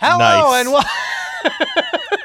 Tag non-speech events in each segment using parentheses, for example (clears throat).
Hello Nice. and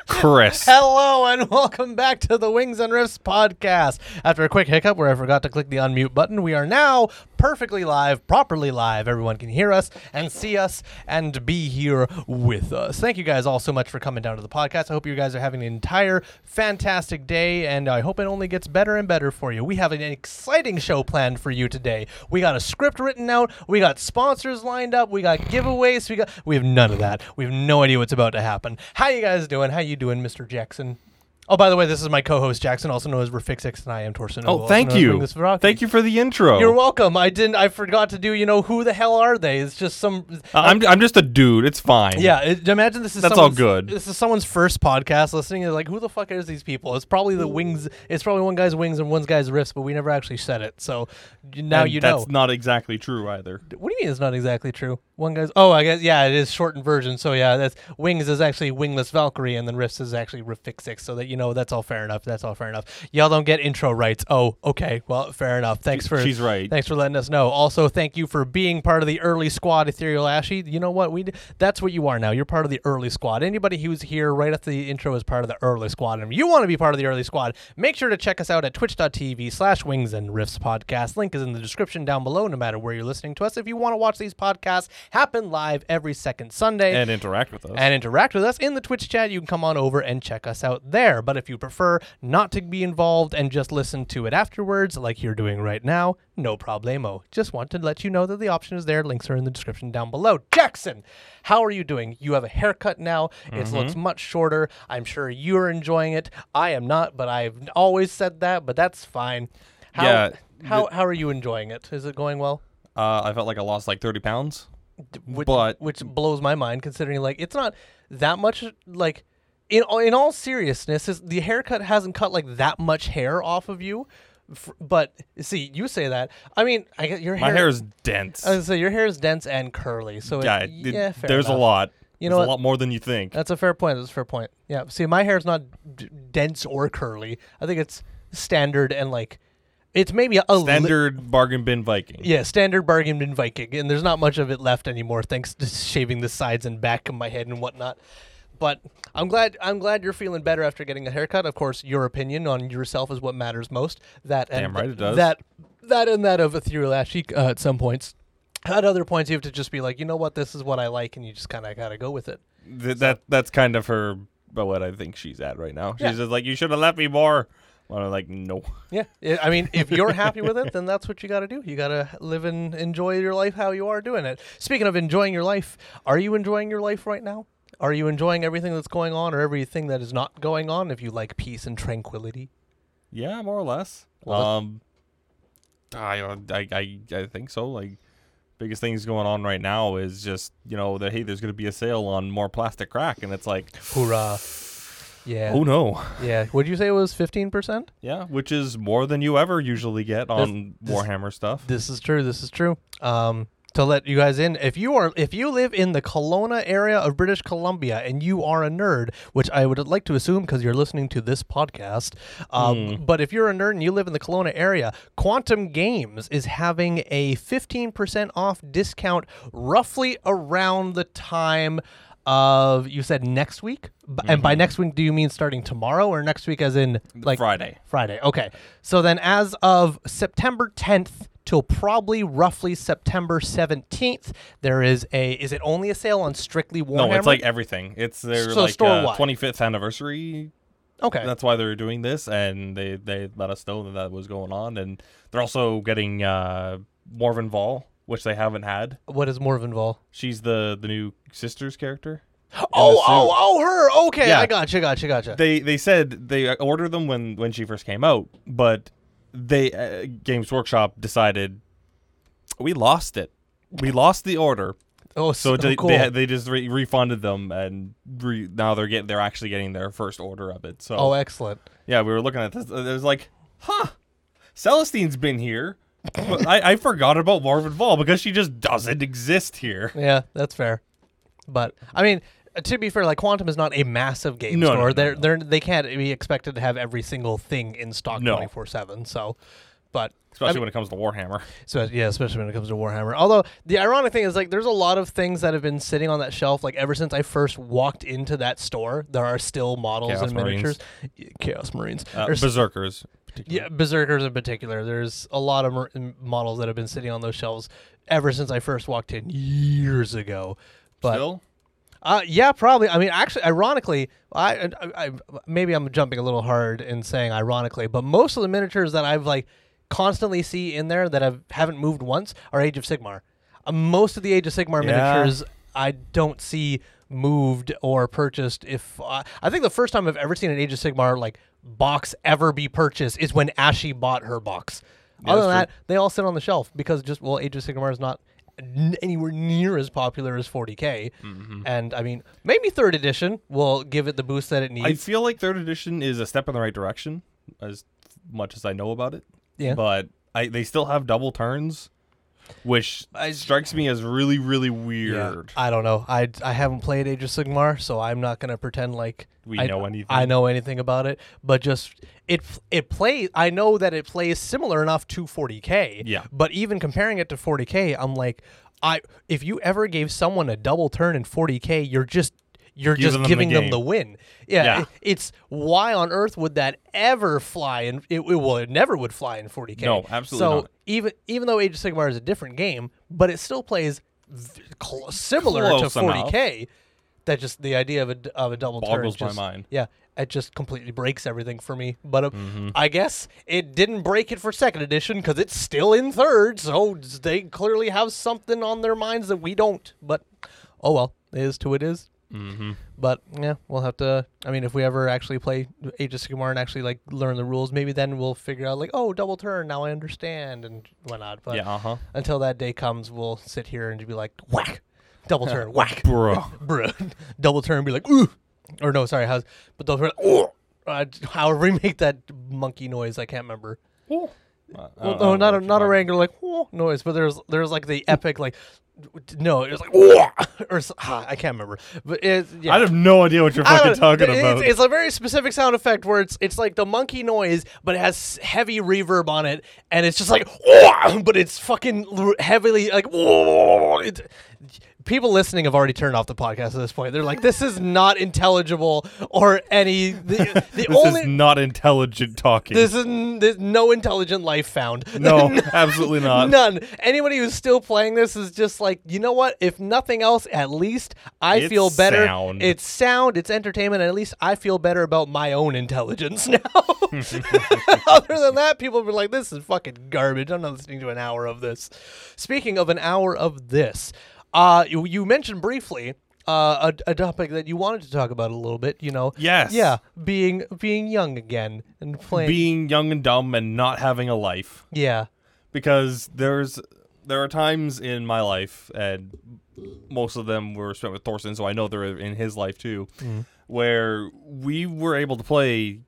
(laughs) Chris. hello and welcome back to the Wings and Riffs podcast. After a quick hiccup where I forgot to click the unmute button, we are now perfectly live, properly live. Everyone can hear us and see us and be here with us. Thank you guys all so much for coming down to the podcast. I hope you guys are having an entire fantastic day, and I hope it only gets better and better for you. We have an exciting show planned for you today. We got a script written out. We got sponsors lined up. We got giveaways. We got we have none of that. We have no idea what's about to happen. How you guys doing? How you doing, Mr. Jackson? Oh, by the way, this is my co-host Jackson, also known as Riffixix, and I am Torson. Oh, thank you. Thank you for the intro. You're welcome. I didn't. I forgot to do. You know who the hell are they? It's just some. Uh, I'm, I'm just a dude. It's fine. Yeah, it, imagine this is That's all good. This is someone's first podcast listening. They're like, "Who the fuck is these people?" It's probably the wings. It's probably one guy's wings and one guy's riffs, but we never actually said it. So now And you know. That's not exactly true either. What do you mean it's not exactly true? One guy's. Oh, I guess yeah, it is shortened version. So yeah, that's wings is actually wingless Valkyrie, and then riffs is actually Riffixix. So that you know that's all fair enough. That's all fair enough. Y'all don't get intro rights. Oh, okay. Well, fair enough. Thanks for. She's right. Thanks for letting us know. Also, thank you for being part of the early squad, Ethereal Ashy. You know what? We that's what you are now. You're part of the early squad. Anybody who's here right after the intro is part of the early squad. And if you want to be part of the early squad, make sure to check us out at twitch.tv slash wings and riffs podcast. Link is in the description down below, no matter where you're listening to us. If you want to watch these podcasts happen live every second Sunday And interact with us. and interact with us in the Twitch chat, you can come on over and check us out there. But if you prefer not to be involved and just listen to it afterwards, like you're doing right now, no problemo. Just want to let you know that the option is there. Links are in the description down below. Jackson, how are you doing? You have a haircut now. It Mm-hmm. looks much shorter. I'm sure you're enjoying it. I am not, but I've always said that, but that's fine. How, Yeah, How, how are you enjoying it? Is it going well? uh, I felt like I lost like 30 pounds. which, But- which blows my mind considering like it's not that much like in in all seriousness is the haircut hasn't cut like that much hair off of you f- but see you say that i mean i get your hair. My hair is dense. I say your hair is dense and curly so it- yeah, it- yeah fair there's enough. a lot. You There's know a lot more than you think. that's a fair point that's a fair point yeah see my hair is not d- dense or curly i think it's standard and like it's maybe a li- Standard bargain bin Viking. Yeah, standard bargain bin Viking, and there's not much of it left anymore, thanks to shaving the sides and back of my head and whatnot. But I'm glad I'm glad you're feeling better after getting a haircut. Of course, your opinion on yourself is what matters most. That and Damn right it does. That that and that of Ethereal Ashy uh, at some points. At other points, you have to just be like, you know what, this is what I like, and you just kind of gotta go with it. Th- that that's kind of her. But what I think she's at right now. She's Yeah. just like, you should have let me more. Well, I'm like, no. Yeah, I I mean, if you're happy with it, (laughs) then that's what you got to do. You got to live and enjoy your life how you are doing it. Speaking of enjoying your life, are you enjoying your life right now? Are you enjoying everything that's going on or everything that is not going on if you like peace and tranquility? Yeah, more or less. Well, um, I, I, I, I think so. Like, biggest things going on right now is just you know that hey, there's going to be a sale on more plastic crack, and it's like, Hoorah. Yeah. oh no, Yeah. Would you say it was 15%? yeah, which is more than you ever usually get on this- Warhammer stuff. This is true. This is true. Um, to let you guys in, if you are if you live in the Kelowna area of British Columbia and you are a nerd, which I would like to assume because you're listening to this podcast, um, but if you're a nerd and you live in the Kelowna area, Quantum Games is having a 15% off discount roughly around the time of you said next week, and by next week do you mean starting tomorrow or next week as in like Friday. Friday. Okay. So then as of September 10th till probably roughly September 17th, there is a is it only a sale on strictly Warhammer? No, it's like everything. It's their So like uh, store-wide. 25th anniversary. Okay. That's why they're doing this, and they they let us know that that was going on, and they're also getting uh, Morvenn Vahl, which they haven't had. what is Morvenn Vahl? She's the the new sisters character. Oh, oh, oh, her. Okay, Yeah. I gotcha, gotcha, gotcha. They they said they ordered them when when she first came out, but they uh, Games Workshop decided we lost it. We lost the order, oh, so so they cool. they, they just re- refunded them, and re- now they're getting they're actually getting their first order of it. So oh, excellent. yeah, we were looking at this. It was like, huh, Celestine's been here. but I, I forgot about Morvenn Vahl because she just doesn't exist here. Yeah, that's fair. But I mean, to be fair, like Quantum is not a massive game No, no, store. no, they're no. they're they can't be expected to have every single thing in stock twenty four seven. So, but especially mean- when it comes to Warhammer. so yeah, especially when it comes to Warhammer. Although the ironic thing is like there's a lot of things that have been sitting on that shelf like ever since I first walked into that store. There are still models Chaos and Marines. miniatures. Chaos Marines. Uh, There's- Berserkers. yeah, Berserkers in particular. There's a lot of mar- models that have been sitting on those shelves ever since I first walked in years ago. But Still? Uh, yeah, probably. I mean, actually, ironically, I, I, I maybe I'm jumping a little hard in saying ironically, but most of the miniatures that I've like constantly see in there that have haven't moved once are Age of Sigmar. Uh, most of the Age of Sigmar Yeah. miniatures I don't see moved or purchased. If uh, I think the first time I've ever seen an Age of Sigmar like box ever be purchased is when Ashy bought her box. Yeah, Other than that's that, they all sit on the shelf because just well, Age of Sigmar is not anywhere near as popular as 40k. Mm-hmm. And I mean, maybe third edition will give it the boost that it needs I feel like third edition is a step in the right direction, as much as I know about it. Yeah. But I they still have double turns, which strikes me as really really weird. I don't know. I I haven't played Age of Sigmar, so I'm not gonna pretend like We I know anything. I know anything about it. But just it it plays. I know that it plays similar enough to 40k. Yeah. But even comparing it to 40k, I'm like, I if you ever gave someone a double turn in 40k, you're just you're Giving just them the giving them the win. Yeah, Yeah. it- it's why on earth would that ever fly? And it, it well, it never would fly in 40k. No, absolutely So not. even even though Age of Sigmar is a different game, but it still plays v- cl- similar Close to enough. 40k. That just the idea of a of a double Boggles turn my mind. Yeah, it just completely breaks everything for me. But uh, Mm-hmm. I guess it didn't break it for second edition because it's still in third. So they clearly have something on their minds that we don't. But oh well, it is to it is. Mm-hmm. But yeah, we'll have to. I mean, if we ever actually play Age of Sigmar and actually like learn the rules, maybe then we'll figure out like, oh, double turn. Now I understand and whatnot. But yeah. Uh huh. until that day comes, we'll sit here and be like, whack, double turn, (laughs) whack, Bro. bruh, (laughs) (laughs) double turn, be like, ooh, or no, sorry, how's but double turn, ooh. Uh, however we make that monkey noise, I can't remember. Uh, Well, no, not a not a regular like "Whoa" noise, but there's there's like the epic like no, it was like "Whoa," (laughs) or ah, I can't remember, but it's yeah. I have no idea what you're I fucking don't talking It's- about. It's, a very specific sound effect where it's it's like the monkey noise, but it has heavy reverb on it, and it's just like, "Whoa," (laughs) but it's fucking l- heavily like. "Whoa." It, people listening have already turned off the podcast at this point. They're like, "This is not intelligible or any." The, (laughs) the this only is not intelligent talking. this is there's no intelligent life found. no, (laughs) absolutely not. None. Anybody who's still playing this is just like, you know what? If nothing else, at least I It's feel better. sound. It's sound, it's entertainment, and at least I feel better about my own intelligence (laughs) now. Other than that, people be like, this is fucking garbage. I'm not listening to an hour of this. Speaking of an hour of this, uh, you, you mentioned briefly uh, a, a topic that you wanted to talk about a little bit, you know. Yes. Yeah, being being young again and playing. Being young and dumb and not having a life. yeah. because there's there are times in my life and most of them were spent with Thorsten, so I know they're in his life too, where we were able to play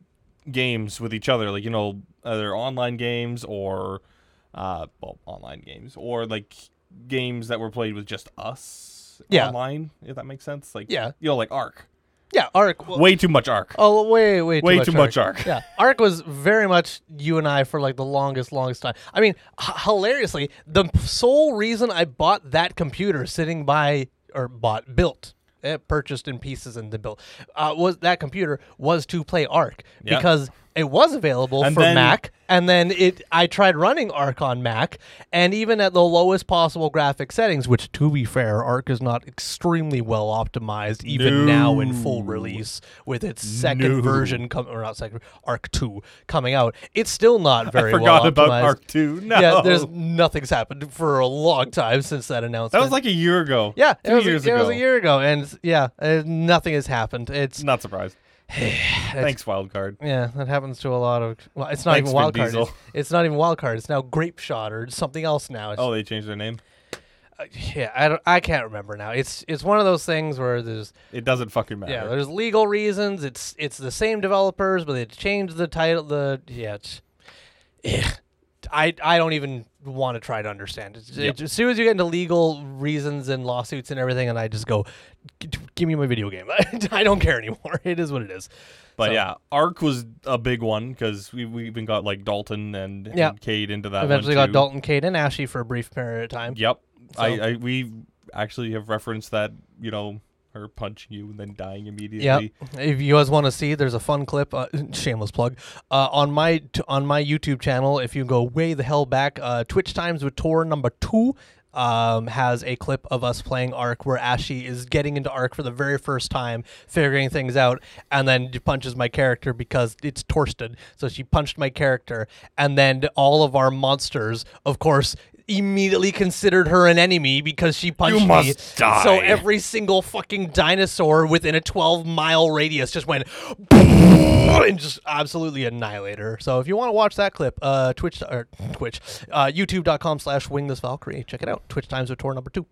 games with each other, like you know, either online games or uh, well, online games or like games that were played with just us Yeah. online, if that makes sense. Like Yeah. you know, like Ark. Yeah, Ark. well- Way too much Ark. Oh, way, way, too Way much too Ark. much Ark. Yeah, Ark was very much you and I for like the longest, longest time. I mean, h- hilariously, the sole reason I bought that computer sitting by or bought built. eh, purchased in pieces and then built uh, was that computer was to play Ark Yeah. because it was available And for then- Mac, and then it I tried running Ark on Mac, and even at the lowest possible graphic settings, which to be fair, Ark is not extremely well optimized even now in full release with its second No. version com- or not second Ark two coming out. It's still not very I forgot well about optimized. Ark 2. No. Yeah, there's nothing's happened for a long time since that announcement. that was like a year ago. yeah, two it was, years a, it ago. was a year ago, and yeah, uh, nothing has happened. It's Not surprised. Thanks, Wildcard. yeah, that happens to a lot of. Well, it's not Thanks, even Vin wild card. Diesel. It's, it's not even wild card. It's now Grapeshot or something else now. It's, Oh, they changed their name. uh, yeah, I don't. I can't remember now. It's it's one of those things where there's It doesn't fucking matter. yeah, there's legal reasons. It's it's the same developers, but they changed the title. The yeah, it's. I I don't even want to try to understand. It's, Yep. as soon as you get into legal reasons and lawsuits and everything, and I just go, give me my video game. (laughs) I don't care anymore. It is what it is. But So- yeah, Ark was a big one because we, we even got like Dalton and, Yeah. and Cade into that. Eventually got. Dalton, Kate, and Ashley for a brief period of time. Yep. I, I we actually have referenced that you know her punching you and then dying immediately. If you guys want to see, there's a fun clip. Uh, (laughs) shameless plug uh, on my t- on my YouTube channel. If you go way the hell back, uh, Twitch times with Tor number two. Um, has a clip of us playing Ark where Ashy is getting into Ark for the very first time, figuring things out, and then punches my character because it's Torsten. So she punched my character, and then all of our monsters, of course, immediately considered her an enemy because she punched me. must So die. every single fucking dinosaur within a 12 mile radius just went and just absolutely annihilate her. So if you want to watch that clip, uh, Twitch or Twitch, uh, YouTube.com slash Wingless Valkyrie. Check it out. Twitch times of tour number two.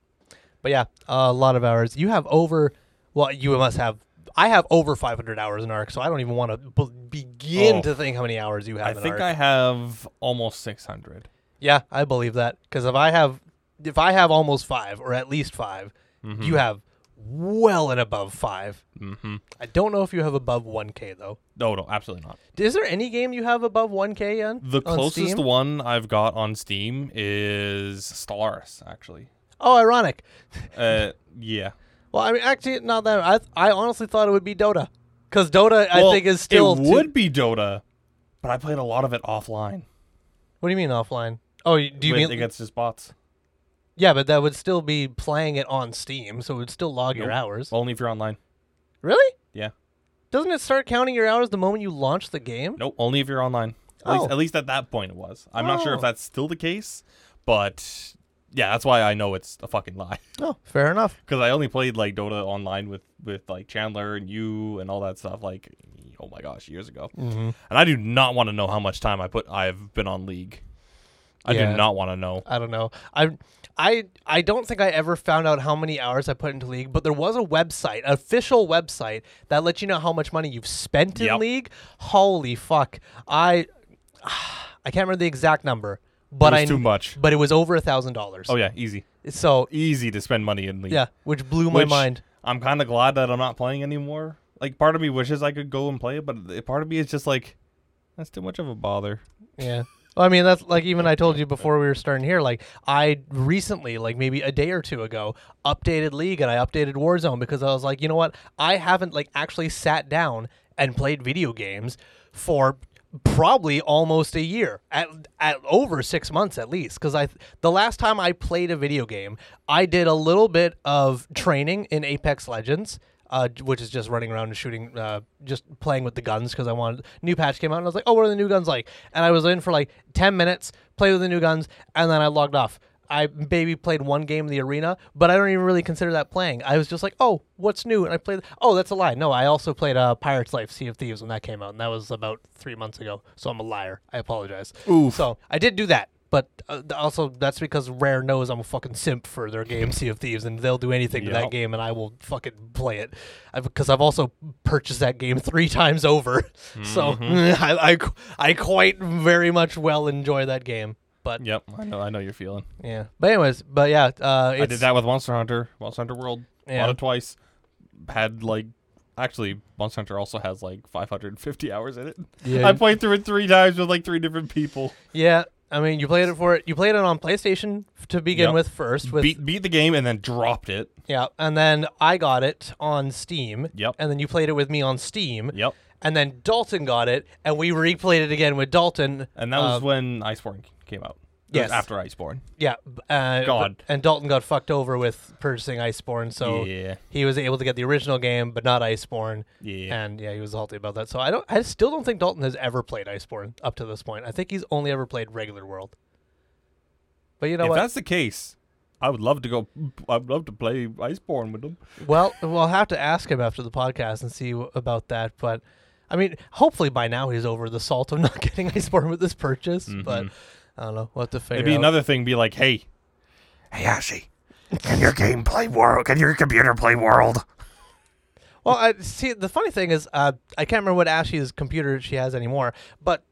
But yeah, a lot of hours. You have over. Well, you must have. I have over 500 hours in Ark, so I don't even want to b- begin Oh. to think how many hours you have. I in think Ark. I have almost six hundred. Yeah, I believe that because if I have, if I have almost five or at least 5 you have well and above five. Mm-hmm. I don't know if you have above 1K though. No, no, absolutely not. Is there any game you have above 1K in? The closest Steam? one I've got on Steam is Stellaris, actually. Oh, ironic. (laughs) Uh, yeah. Well, I mean, actually, not that. I I honestly thought it would be Dota, because Dota I think is still. It too- would be Dota, but I played a lot of it offline. what do you mean offline? Oh, do you with- mean? against just bots? yeah, but that would still be playing it on Steam, so it would still log your hours. Only if you're online. Really? Yeah. Doesn't it start counting your hours the moment you launch the game? Nope, only if you're online. At, least, Oh. at least at that point it was. I'm not sure if Oh. that's still the case, but yeah, that's why I know it's a fucking lie. (laughs) Oh, fair enough. Because I only played like Dota online with with like Chandler and you and all that stuff. Like, oh my gosh, years ago. Mm-hmm. And I do not want to know how much time I put. I've been on League. I Yeah. do not want to know. I don't know. I I I don't think I ever found out how many hours I put into League, but there was a website, an official website that lets you know how much money you've spent in Yep. League. Holy fuck. I (sighs) I can't remember the exact number, but it was I too much. but it was over a thousand dollars. Oh yeah, easy, So easy to spend money in League. yeah, which blew my Which- mind. I'm kind of glad that I'm not playing anymore. Like, part of me wishes I could go and play but part of me is just like, that's too much of a bother. Yeah. (laughs) Well, I mean, that's like even I told you before we were starting here. Like, I recently, like maybe a day or two ago, updated League and I updated Warzone because I was like, you know what? I haven't like actually sat down and played video games for probably almost a year at at over six months at least because i the last time i played a video game i did a little bit of training in apex legends uh, which is just running around and shooting, uh, just playing with the guns because I wanted. New patch came out and I was like, oh, what are the new guns like? And I was in for like ten minutes, played with the new guns, and then I logged off. I maybe played one game in the arena, but I don't even really consider that playing. I was just like, oh, what's new? And I played. Oh, that's a lie. No, I also played uh, Pirates Life: Sea of Thieves when that came out, and that was about three months ago. So I'm a liar. I apologize. Oof. So I did do that. But uh, also, that's because Rare knows I'm a fucking simp for their game (laughs) Sea of Thieves, and they'll do anything to that game, and I will fucking play it. Because I've also purchased that game three (laughs) times over, so (laughs) I, I qu- I quite very much well enjoy that game. But Yep, I know. I know you're feeling. yeah, but anyways, but yeah, uh, I did that with Monster Hunter, Monster Hunter World. Yeah. Bought it twice. Had like, actually, Monster Hunter also has like 550 hours in it. Yeah. I played through it three times with like three different people. Yeah, I mean, you played it for it. You played it on PlayStation to begin Yep. with first. With beat beat the game and then dropped it. yeah, and then I got it on Steam. Yep. And then you played it with me on Steam. Yep. And then Dalton got it, and we replayed it again with Dalton. And that was Um, when Iceborne came out. Yes. after Iceborne. Yeah. Uh, God. but- and Dalton got fucked over with purchasing Iceborne, so yeah. he was able to get the original game, but not Iceborne. Yeah. And yeah, he was salty about that. So I don't. I still don't think Dalton has ever played Iceborne up to this point. I think he's only ever played regular world. But you know if what? that's the case, I would love to go. I'd love to play Iceborne with them. Well, we'll have to ask him after the podcast and see w- about that. But I mean, hopefully by now he's over the salt of not (laughs) getting Iceborne with this purchase. But I don't know. We'll have to figure Maybe out. another thing be like, hey, Hey, Ashy, can your game play world? Can your computer play world? Well, I see. The funny thing is, uh, I can't remember what Ashley's computer she has anymore, but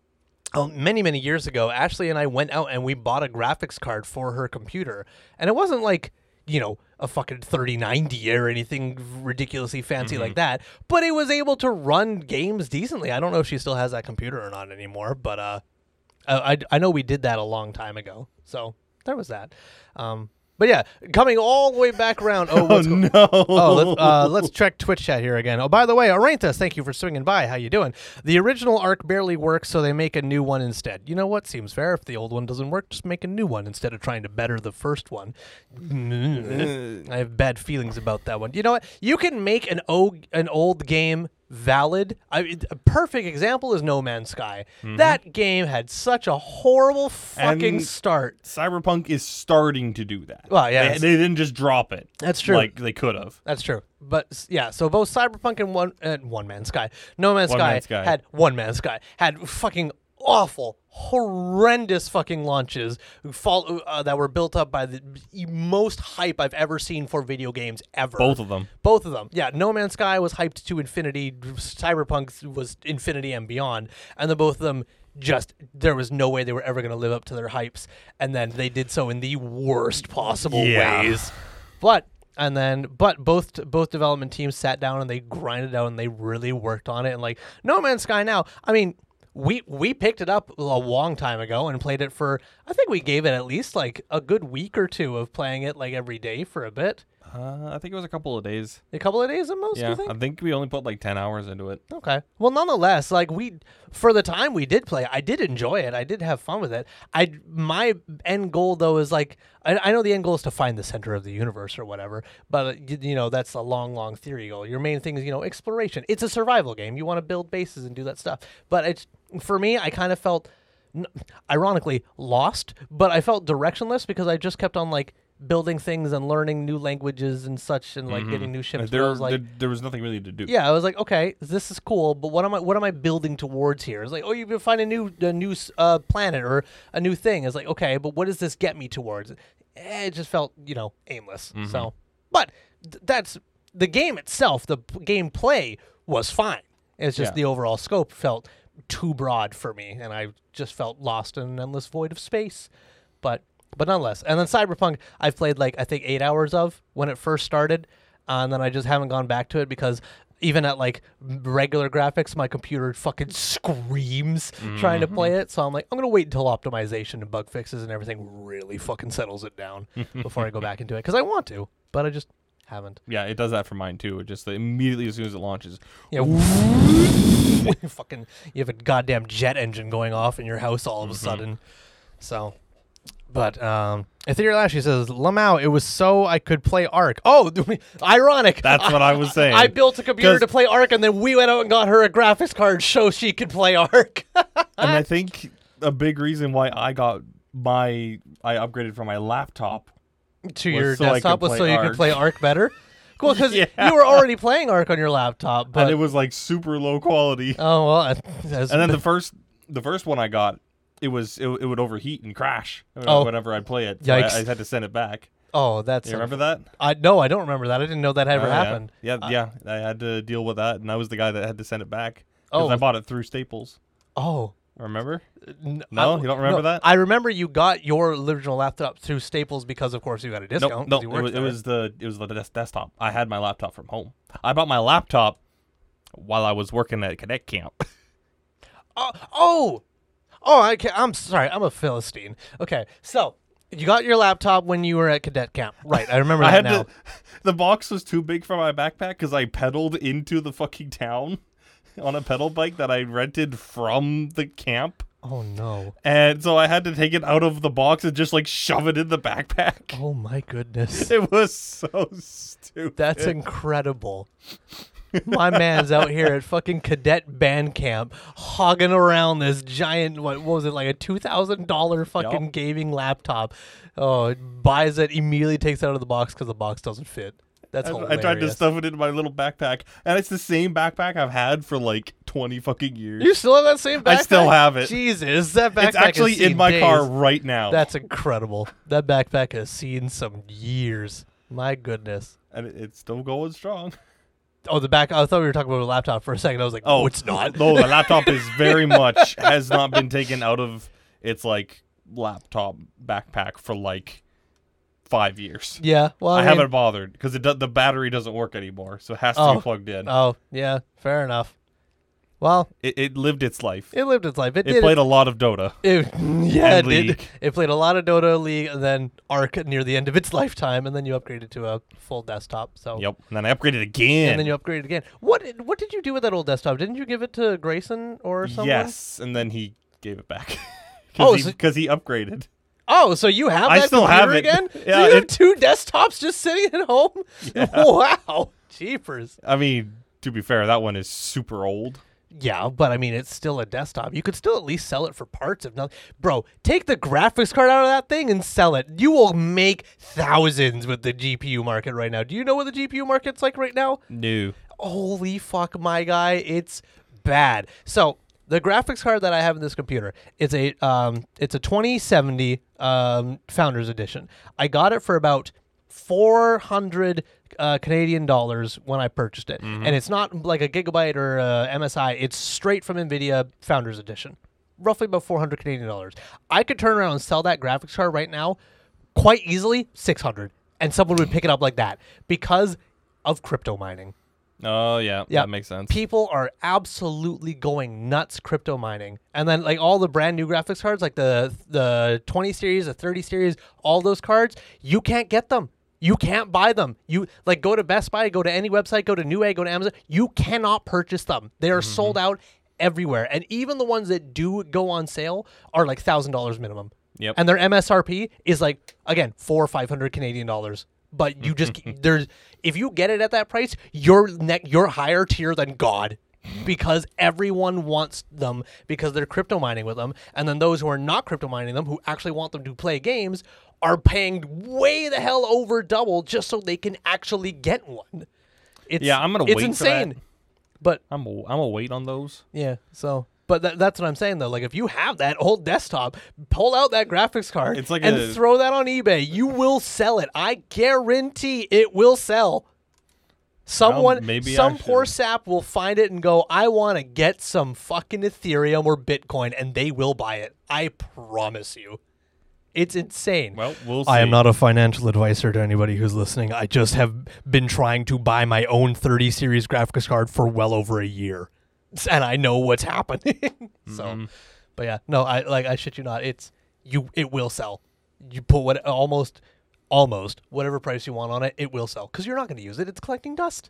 oh, many many years ago, Ashley and I went out and we bought a graphics card for her computer, and it wasn't like you know a fucking 3090 or anything ridiculously fancy like that, but it was able to run games decently. I don't know if she still has that computer or not anymore, but uh, I I, I know we did that a long time ago, so there was that. Um, but yeah, coming all the way back around. Oh, (laughs) go- no. Oh, let's, uh, let's check Twitch chat here again. Oh, by the way, Aranthus, thank you for swinging by. How you doing? The original arc barely works, so they make a new one instead. You know what? Seems fair. If the old one doesn't work, just make a new one instead of trying to better the first one. (laughs) I have bad feelings about that one. You know what? You can make an o- an old game valid. I mean, a perfect example is No Man's Sky. That game had such a horrible fucking And- start. Cyberpunk is starting to do that. Well, yeah, They, they didn't just drop it. That's true. Like they could have. That's true. But yeah, so both Cyberpunk and One uh, One Man's Sky, No Man's Sky, Man's Sky. had One Man's Sky had fucking awful, horrendous fucking launches fall, uh, that were built up by the most hype I've ever seen for video games ever. Both of them. Both of them. Yeah, No Man's Sky was hyped to infinity. Cyberpunk was infinity and beyond. And then both of them just there was no way they were ever going to live up to their hypes and then they did so in the worst possible Yeah. ways. But and then but both both development teams sat down and they grinded out and they really worked on it and like No Man's Sky now. I mean, we we picked it up a long time ago and played it for I think we gave it at least like a good week or two of playing it like every day for a bit. Uh, I think it was a couple of days. A couple of days at most, Yeah, you think? I think we only put like ten hours into it. Okay. Well, nonetheless, like we, for the time we did play, I did enjoy it. I did have fun with it. I my end goal though is like I, I know the end goal is to find the center of the universe or whatever, but uh, you, you know that's a long, long theory goal. Your main thing is you know exploration. It's a survival game. You want to build bases and do that stuff. But it's for me, I kind of felt, ironically, lost. But I felt directionless because I just kept on like building things and learning new languages and such and like getting new ships. There, was like, there, there was nothing really to do. yeah, I was like, okay, this is cool, but what am I what am I building towards here? It's like, oh, you can find a new a new uh, planet or a new thing. It's like, okay, but what does this get me towards? Eh, it just felt, you know, aimless. So, but th- that's the game itself. The p- gameplay was fine. It's just Yeah. the overall scope felt too broad for me, and I just felt lost in an endless void of space. But but nonetheless, and then Cyberpunk, I've played like I think eight hours of when it first started, uh, and then I just haven't gone back to it because even at like regular graphics, my computer fucking screams trying to play it. So I'm like, I'm gonna wait until optimization and bug fixes and everything really fucking settles it down (laughs) before I go back into it because I want to, but I just haven't. Yeah, it does that for mine too. It just immediately as soon as it launches. Yeah, (laughs) (laughs) fucking, you have a goddamn jet engine going off in your house all of Mm-hmm. a sudden. So, but um, Ethereal Ashley says, Lamau, it was so I could play Ark. Oh, (laughs) ironic. That's what I was (laughs) saying. I built a computer to play Ark, and then we went out and got her a graphics card (laughs) so she could play Ark. and I think a big reason why I got my I upgraded from my laptop. to your so desktop was so you could play Ark better. Cool, because Yeah. you were already playing Ark on your laptop, but and it was like super low quality. oh well. and then the first the first one I got, it was it, it would overheat and crash uh, Oh. whenever I play it. So I, Yikes. I had to send it back. oh, that's You remember that? I no, I don't remember that. I didn't know that had ever Oh, yeah. happened. Yeah, Uh, yeah. I had to deal with that, and I was the guy that had to send it back because Oh. I bought it through Staples. Oh, Remember? No? I- You don't remember that? I remember you got your original laptop through Staples because, of course, you got a discount. No, no. It was, it was the it was the des- desktop. I had my laptop from home. I bought my laptop while I was working at cadet camp. Oh, oh, oh! I can't, I'm sorry. I'm a philistine. Okay, so you got your laptop when you were at cadet camp, right? I remember (laughs) I that had now. to. (laughs) The box was too big for my backpack because I pedaled into the fucking town (laughs) on a pedal bike that I rented from the camp. Oh no! And so I had to take it out of the box and just like shove it in the backpack. Oh my goodness! It was so stupid. That's incredible. (laughs) My man's out here at fucking cadet band camp, hogging around this giant. What, what was it like a two thousand dollar fucking Yup. gaming laptop? Oh, buys it immediately, takes it out of the box because the box doesn't fit. That's I, I tried to stuff it in my little backpack, and it's the same backpack I've had for like twenty fucking years. You still have that same backpack? I still have it. Jesus, that backpack it's actually in my days. car right now, That's incredible. That backpack has seen some years. My goodness. and it's still going strong. (laughs) Oh, the back. I thought we were talking about a laptop for a second. I was like, oh, it's not. No, the laptop is very (laughs) much has not been taken out of its like laptop backpack for like five years. Yeah. Well, I, I, mean- haven't bothered because it do- the battery doesn't work anymore, so it has to Oh. be plugged in. Oh, yeah. Fair enough. Well, it, it lived its life. it lived its life. It, It did. played a lot of Dota. (laughs) It, yeah, it And did. League. It played a lot of Dota League, and then Ark near the end of its (laughs) lifetime, and then you upgraded to a full desktop. So Yep. And then I upgraded again. and then you upgraded again. What did- what did you do with that old desktop? Didn't you give it to Grayson or someone? Yes, and then he gave it back. (laughs) Oh, Because so- he upgraded. Oh, so you have I that still have computer it. again? Yeah, so you have it- two desktops just sitting at home? Wow. Jeepers. I mean, to be fair, that one is super old. Yeah, but I mean, it's still a desktop. You could still at least sell it for parts, if not. Bro, take the graphics card out of that thing and sell it. You will make thousands with the GPU market right now. Do you know what the GPU market's like right now? No. Holy fuck, my guy, it's bad. So the graphics card that I have in this computer, it's a um, it's a 2070 um, Founders Edition. I got it for about 400 uh, Canadian dollars when I purchased it, and it's not like a gigabyte or uh, MSI. It's straight from Nvidia Founders Edition, roughly about 400 Canadian dollars. I could turn around and sell that graphics card right now, quite easily 600, and someone would pick it up like that because of crypto mining. Oh, yeah. Yeah. That makes sense. People are absolutely going nuts crypto mining. And then like all the brand new graphics cards, like the the 20 series, the 30 series, all those cards, you can't get them. You can't buy them. You like go to Best Buy, go to any website, go to Newegg, go to Amazon. You cannot purchase them. They are mm-hmm. sold out everywhere. And even the ones that do go on sale are like thousand dollars minimum. Yep. And their MSRP is like again four or five hundred Canadian dollars. But you just (laughs) there's if you get it at that price, you're ne- you're higher tier than God. Because everyone wants them because they're crypto mining with them, and then those who are not crypto mining them, who actually want them to play games, are paying way the hell over double just so they can actually get one. It's, Yeah, I'm gonna it's wait for that. insane. But I'm a, I'm a wait on those. yeah, so but that, that's what I'm saying though. Like if you have that old desktop, pull out that graphics card It's like and a- throw that on eBay. You will sell it. I guarantee it will sell. Someone, maybe some poor sap will find it and go, "I want to get some fucking Ethereum or Bitcoin," and they will buy it. I promise you. It's insane. Well, we'll see. I am not a financial advisor to anybody who's listening. I just have been trying to buy my own 30 series graphics card for well over a year. And I know what's (laughs) happening. so Mm-hmm. but yeah, no, I like I shit you not. It's you it will sell. You put what almost almost whatever price you want on it, it will sell cuz you're not going to use it. It's collecting dust.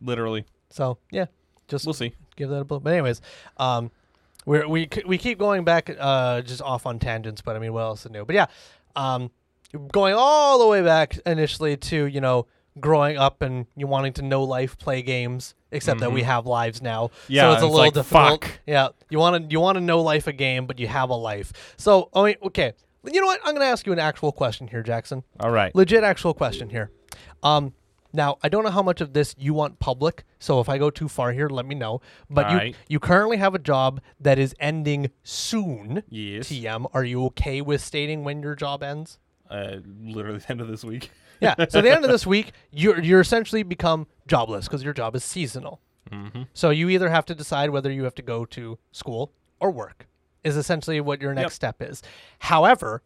Literally. So, yeah, just We'll see. give that a blow. But anyways, um, we're, we we keep going back, uh, just off on tangents. But I mean, what else is new? But yeah, um, going all the way back initially to you know growing up and you wanting to know life, play games. Except that we have lives now, Mm-hmm. Yeah, so it's a it's little like, difficult. fuck. Yeah, you want to you want to know life a game, but you have a life. So I mean, okay, you know what? I'm gonna ask you an actual question here, Jackson All right. legit actual question here. Um, now I don't know how much of this you want public, so if I go too far here, let me know. But you Alright. you currently have a job that is ending soon. Yes. TM, are you okay with stating when your job ends? Uh, literally (laughs) the end of this week. Yeah. So at the end of this (laughs) week, you're you're essentially become jobless because your job is seasonal. Mm-hmm. So you either have to decide whether you have to go to school or work. Is essentially what your next Yep. step is. However,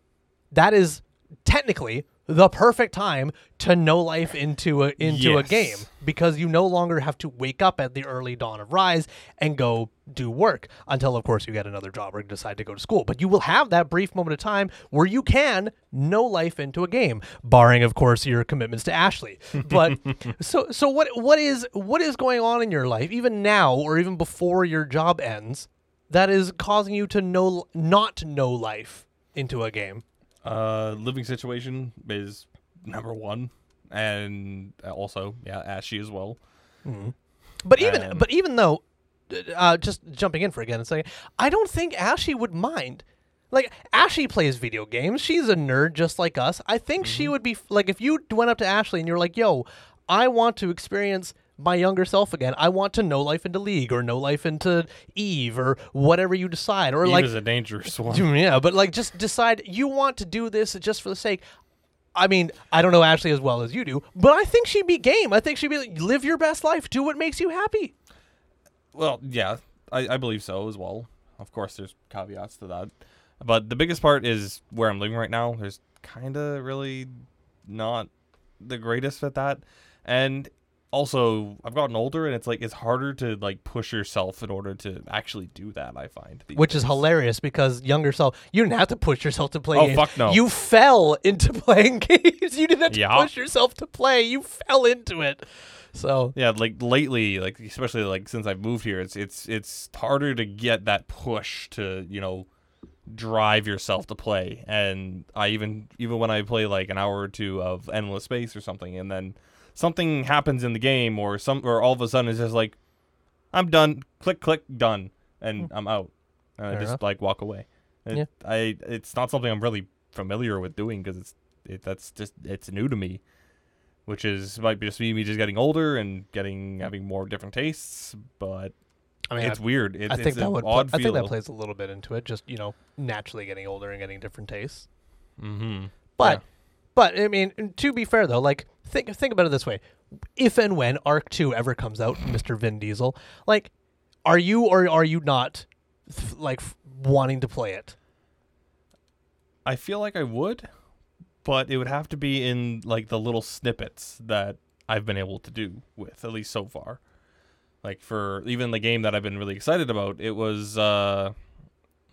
that is technically the perfect time to know life into a into a game because you no longer have to wake up at the early dawn of rise and go do work until of course you get another job or decide to go to school. But you will have that brief moment of time where you can know life into a game barring of course your commitments to Ashley. But (laughs) so so what what is what is going on in your life even now or even before your job ends that is causing you to know not know life into a game Uh, living situation is number one, and also yeah, Ashy as well. But even Um, but even though, uh, just jumping in for again and saying, I don't think Ashley would mind. Like Ashley plays video games. She's a nerd just like us. I think she Mm-hmm. would be like if you went up to Ashley and you're like, "Yo, I want to experience my younger self again. I want to know life into League or know life into Eve or whatever you decide." Or Eve like is a dangerous one. (laughs) yeah, but like just decide you want to do this just for the sake. I mean, I don't know Ashley as well as you do, but I think she'd be game. I think she'd be like, live your best life, do what makes you happy. Well, yeah, I, I believe so as well. Of course, there's caveats to that, but the biggest part is where I'm living right now. There's kind of really not the greatest at that, and also I've gotten older, and it's like it's harder to like push yourself in order to actually do that. I find, Which is hilarious because younger self, you didn't have to push yourself to play Oh, games. fuck no. You fell into (laughs) playing games. You didn't have to Yeah. push yourself to play. You fell into it. So Yeah, like lately, like especially like since I've moved here, it's it's it's harder to get that push to you know drive yourself to play. And I even even when I play like an hour or two of endless space or something, and then something happens in the game, or some or all of a sudden it's just like I'm done, click click done, and I'm out, and I Fair just enough. like walk away. It, Yeah. I it's not something I'm really familiar with doing because it's it, that's just it's new to me which is might be just be me just getting older and getting having more different tastes, but I mean, it's I, weird. I it's think an that would. odd I think that feel. plays a little bit into it. Just you know, naturally getting older and getting different tastes. Mm-hmm. But but I mean, to be fair though, like think think about it this way: if and when Ark Two ever comes out, Mister Vin Diesel, like, are you or are you not like f- wanting to play it? I feel like I would, but it would have to be in like the little snippets that I've been able to do with at least so far. Like for even the game that I've been really excited about, it was uh,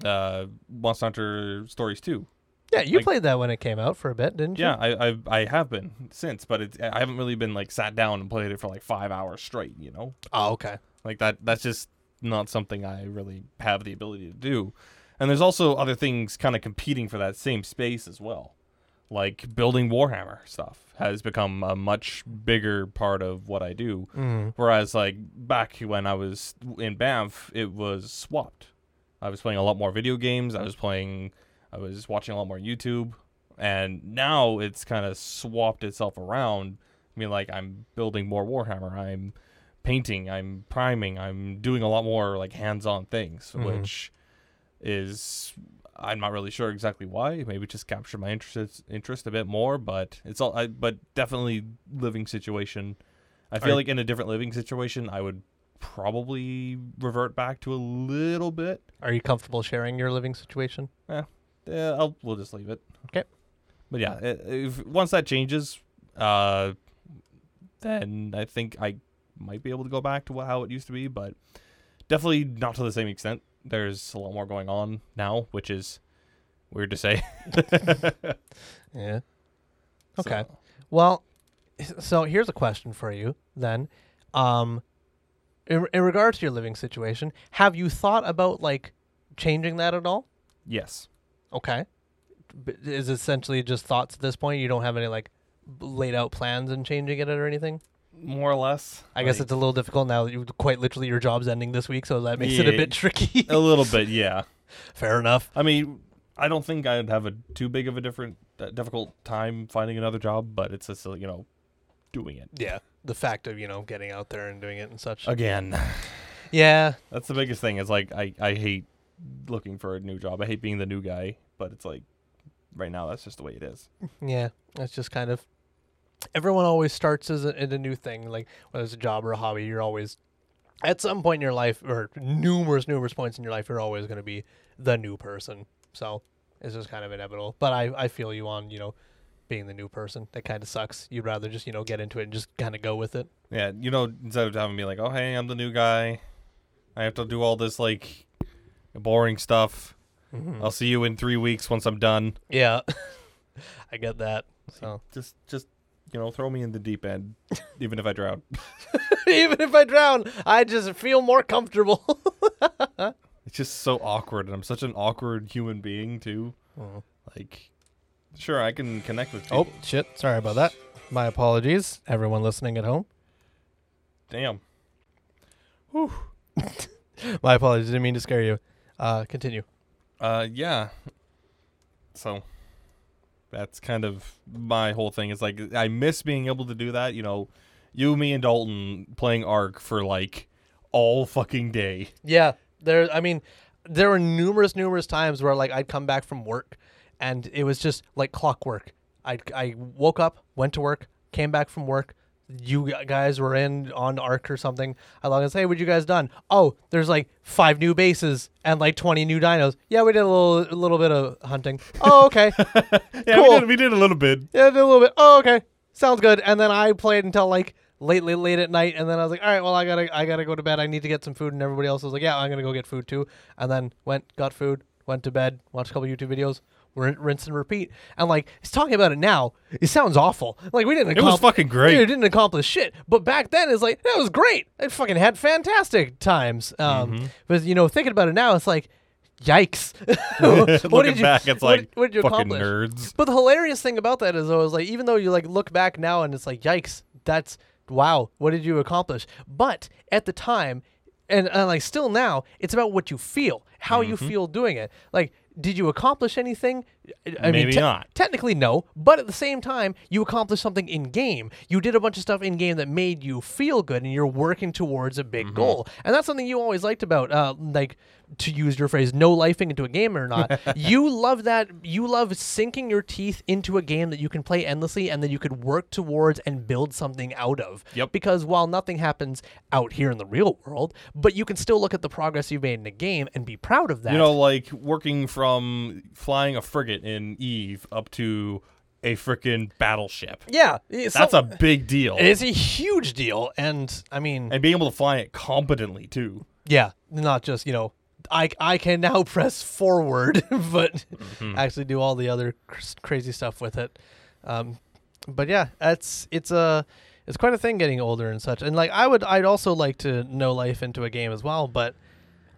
uh, Monster Hunter Stories Two. Yeah, you Like- played that when it came out for a bit, didn't you? Yeah, I I I have been since, but it's I haven't really been like sat down and played it for like five hours straight. You know. Oh, okay. Like that that's just not something I really have the ability to do. And there's also other things kind of competing for that same space as well. Like building Warhammer stuff has become a much bigger part of what I do. Mm. Whereas like back when I was in Banff, it was swapped. I was playing a lot more video games. I was playing I was just watching a lot more YouTube. And now it's kind of swapped itself around. I mean like I'm building more Warhammer. I'm painting, I'm priming, I'm doing a lot more like hands-on things, Mhm. which is I'm not really sure exactly why. Maybe just capture my interest interest a bit more, but it's all. I, but definitely living situation. I feel Are- like in a different living situation, I would probably revert back to a little bit. Are you comfortable sharing your living situation? Yeah, I'll we'll just leave it. Okay. But yeah, if once that changes, uh, then I think I might be able to go back to how it used to be, but definitely not to the same extent. There's a lot more going on now, which is weird to say. (laughs) Yeah. Okay. So, Well, so here's a question for you then. Um, in, in regards to your living situation, have you thought about like changing that at all? yes. Okay. B- Is essentially just thoughts at this point? You don't have any like laid out plans and changing it or anything? More or less. I guess Like, it's a little difficult now that you quite literally your job's ending this week, so that makes it a bit (laughs) tricky. a little bit, yeah. (laughs) Fair enough. I mean, I don't think I'd have a too big of a different uh, difficult time finding another job, but it's just you know doing it Yeah. The fact of, you know, getting out there and doing it and such. again. yeah. That's the biggest thing. Is like I I hate looking for a new job. I hate being the new guy, but it's like right now that's just the way it is. Yeah, it's just kind of everyone always starts as a, in a new thing, like whether it's a job or a hobby. You're always at some point in your life, or numerous, numerous points in your life, you're always going to be the new person. So it's just kind of inevitable. But I, I feel you on you know being the new person. That kind of sucks. You'd rather just you know get into it and just kind of go with it. Yeah, you know, instead of having me like, oh hey, I'm the new guy, I have to do all this like boring stuff. I'll see you in three weeks once I'm done. Yeah, (laughs) I get that. So Just just you know, throw me in the deep end, (laughs) even if I drown. (laughs) even if I drown, I just feel more comfortable. It's just so awkward, and I'm such an awkward human being too. Mhm. Like, sure, I can connect with oh shit! Sorry about that. My apologies, everyone listening at home. Damn. Whew. My apologies. Didn't mean to scare you. Uh, continue. Uh, yeah. So, that's kind of my whole thing. Is like I miss being able to do that. You know, you, me, and Dalton playing Ark for like all fucking day. Yeah, there. I mean, there were numerous, numerous times where like I'd come back from work, and it was just like clockwork. I I woke up, went to work, came back from work. You guys were in on Ark or something. I log in and say, hey, what you guys done? Oh, there's like five new bases and like 20 new dinos. Yeah, we did a little a little bit of hunting. (laughs) Oh, okay. (laughs) Yeah, Cool. we, did, we did a little bit. Yeah, did a little bit. Oh, okay. Sounds good. And then I played until like late, late, late at night. And then I was like, all right, well, I gotta, I gotta go to bed. I need to get some food. And everybody else was like, yeah, I'm gonna go get food too. And then went, got food, went to bed, watched a couple YouTube videos, rinse and repeat. And like, he's talking about it now. It sounds awful. Like we didn't. It was fucking great. It didn't accomplish shit. But back then, it's like that was great. I fucking had fantastic times. Um, Mm-hmm. but you know, thinking about it now, it's like. Yikes! (laughs) what (laughs) Looking did you, back, it's what- like what did you fucking accomplish? nerds. But the hilarious thing about that is, I was like, even though you like look back now and it's like, yikes, that's wow, what did you accomplish? But at the time, and, and like still now, it's about what you feel, how you Mm-hmm. feel doing it. Like, did you accomplish anything? I Maybe te- not. Technically, no. But at the same time, you accomplished something in game. You did a bunch of stuff in game that made you feel good, and you're working towards a big Mm-hmm. goal. And that's something you always liked about, uh, like, to use your phrase, no lifing into a game or not. (laughs) you love that. You love sinking your teeth into a game that you can play endlessly and that you could work towards and build something out of. Yep. Because while nothing happens out here in the real world, but you can still look at the progress you've made in a game and be proud of that. You know, like working from flying a frigate in Eve up to a freaking battleship. yeah, it's That's a big deal. It's a huge deal, and I mean, and being able to fly it competently too. yeah, not just you know, I I can now (laughs) press forward, (laughs) but actually do all the other cr- crazy stuff with it. Um, but yeah, it's it's a it's quite a thing getting older and such. And like I would I'd also like to know life into a game as well, but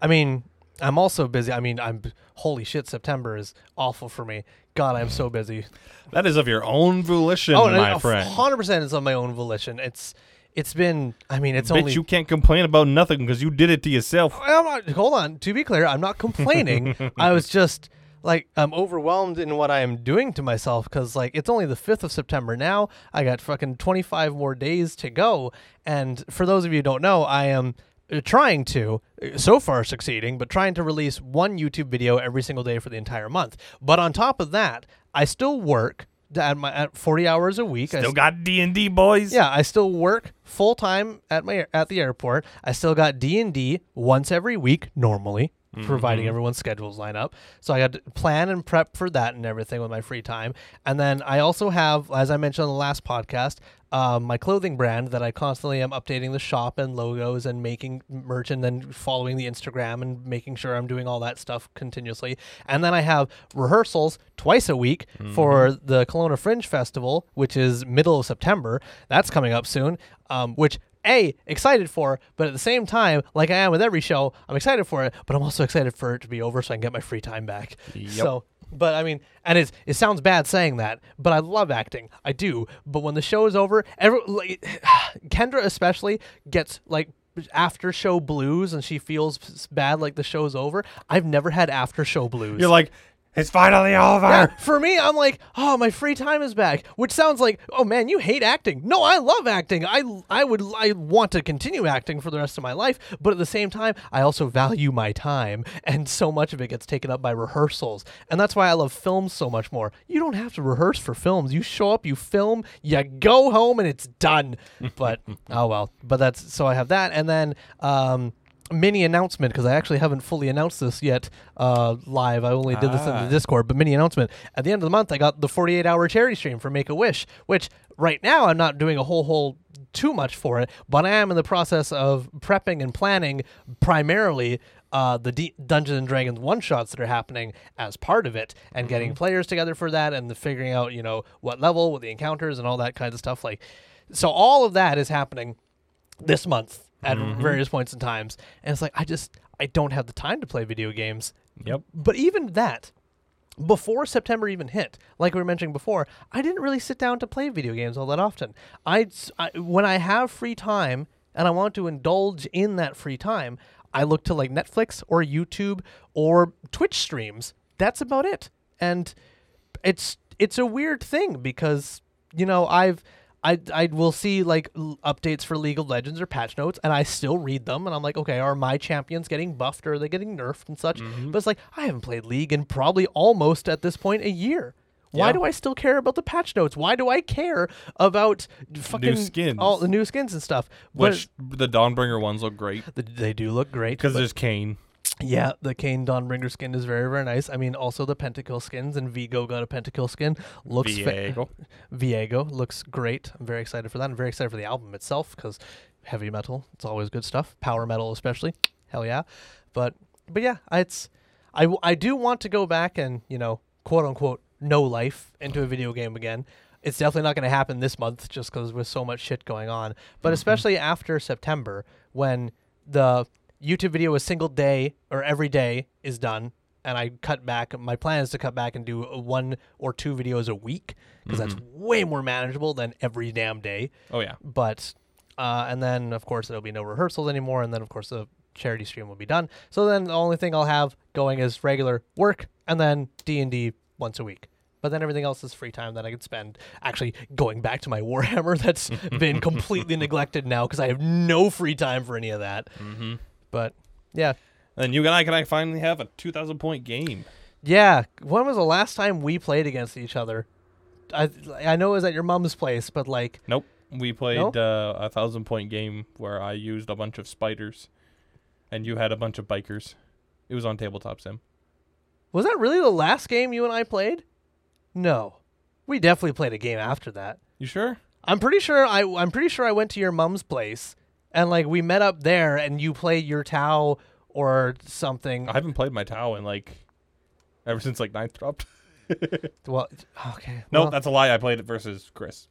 I mean. I'm also busy. I mean, I'm holy shit. September is awful for me. God, I'm so busy. That is of your own volition, Oh, my a friend. hundred percent is on my own volition. It's it's been. I mean, it's Bitch, only. you can't complain about nothing because you did it to yourself. I'm not, hold on. To be clear, I'm not complaining. (laughs) I was just like I'm overwhelmed in what I am doing to myself because like it's only the fifth of September now. I got fucking 25 more days to go, and for those of you who don't know, I am trying to uh, so far succeeding but trying to release one youtube video every single day for the entire month but on top of that i still work at my at 40 hours a week I Still got D and D boys. yeah, I still work full time at my at the airport. I still got D and D once every week normally, providing everyone's schedules line up. So I got to plan and prep for that and everything with my free time. And then I also have, as I mentioned on the last podcast, um, my clothing brand that I constantly am updating the shop and logos and making merch and then following the Instagram and making sure I'm doing all that stuff continuously. And then I have rehearsals twice a week for the Kelowna Fringe Festival, which is middle of September. That's coming up soon. Um, which a excited for, but at the same time, like I am with every show, I'm excited for it, but I'm also excited for it to be over so I can get my free time back. So but I mean, and it's it sounds bad saying that, but I love acting. I do. But when the show is over, every like, (sighs) Kendra especially gets like after show blues, and she feels bad like the show's over. I've never had after show blues. You're like, it's finally over. Yeah, for me, I'm like, oh, my free time is back, which sounds like, oh man, you hate acting. No, I love acting. I, I would, I want to continue acting for the rest of my life, but at the same time, I also value my time, and so much of it gets taken up by rehearsals, and that's why I love films so much more. You don't have to rehearse for films. You show up, you film, you go home, and it's done. But (laughs) oh well. But that's so I have that, and then um mini announcement because I actually haven't fully announced this yet uh, live. I only did this in Ah. the Discord, but mini announcement. At the end of the month, I got the 48 hour charity stream for Make a Wish, which right now I'm not doing a whole whole too much for it, but I am in the process of prepping and planning primarily uh, the D- Dungeons and Dragons one shots that are happening as part of it, and getting players together for that, and the figuring out you know what level, what the encounters, and all that kind of stuff. Like, so all of that is happening this month at mm-hmm. various points in times. And it's like i just i don't have the time to play video games. Yep. but even that before september even hit like we were mentioning before i didn't really sit down to play video games all that often. I'd, s- I when i have free time and i want to indulge in that free time i look to like netflix or youtube or twitch streams. That's about it. And it's it's a weird thing because you know I've I I will see like l- updates for League of Legends or patch notes, and I still read them, and I'm like, okay, are my champions getting buffed or are they getting nerfed and such? Mm-hmm. But it's like I haven't played League in probably almost at this point a year. Why Yeah. do I still care about the patch notes? Why do I care about fucking skins. all the new skins and stuff? But Which the Dawnbringer ones look great the, they do look great. because there's Kayn. Yeah, the Kayn Dawnbringer skin is very very nice. I mean, also the Pentakill skins and Viego got a Pentakill skin. Looks fa- Viego. Viego looks great. I'm very excited for that. I'm very excited for the album itself because heavy metal, it's always good stuff. Power metal, especially, hell yeah. But but yeah, it's I I do want to go back and you know quote unquote no life into a video game again. It's definitely not going to happen this month just because with so much shit going on. But mm-hmm. especially after September when the YouTube video a single day or every day is done and I cut back. My plan is to cut back and do one or two videos a week because that's way more manageable than every damn day. Oh yeah. But uh, and then of course there'll be no rehearsals anymore, and then of course the charity stream will be done. So then the only thing I'll have going is regular work and then D and D once a week. But then everything else is free time that I could spend actually going back to my Warhammer (laughs) that's been (laughs) completely neglected now because I have no free time for any of that. Mm-hmm. But yeah, And you and I can I finally have a 2,000 point game. Yeah. When was the last time we played against each other? I I know it was at your mom's place, but like, Nope. We played Nope. uh, a thousand point game where I used a bunch of spiders, and you had a bunch of bikers. It was on tabletop sim. was that really the last game you and I played? No, we definitely played a game after that. You sure? I'm pretty sure I I'm pretty sure I went to your mom's place and like we met up there and you played your Tau or something. I haven't played my Tau in like ever since like ninth dropped. (laughs) well, okay. No, well, that's a lie. I played it versus Chris,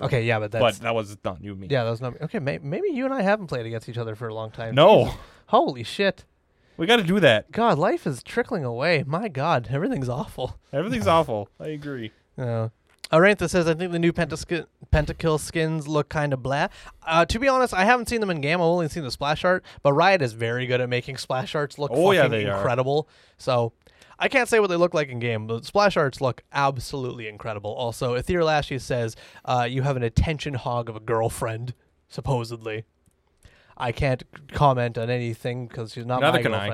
okay. Yeah, but that's but that was not you and me. yeah, that was not me. okay. May, maybe you and I haven't played against each other for a long time. No, Holy shit. we got to do that. God, life is trickling away. My God, everything's awful. Everything's (laughs) awful. I agree. Uh, Arantha says, I think the new Pentaskin- Pentakill skins look kind of blah. Uh, to be honest, I haven't seen them in game. I've only seen the splash art, but Riot is very good at making splash arts look Oh, yeah, fucking are. incredible. So I can't say what they look like in game, but splash arts look absolutely incredible. Also, Ethereal Ashy says, uh, you have an attention hog of a girlfriend, supposedly. I can't comment on anything because she's not Neither my can I.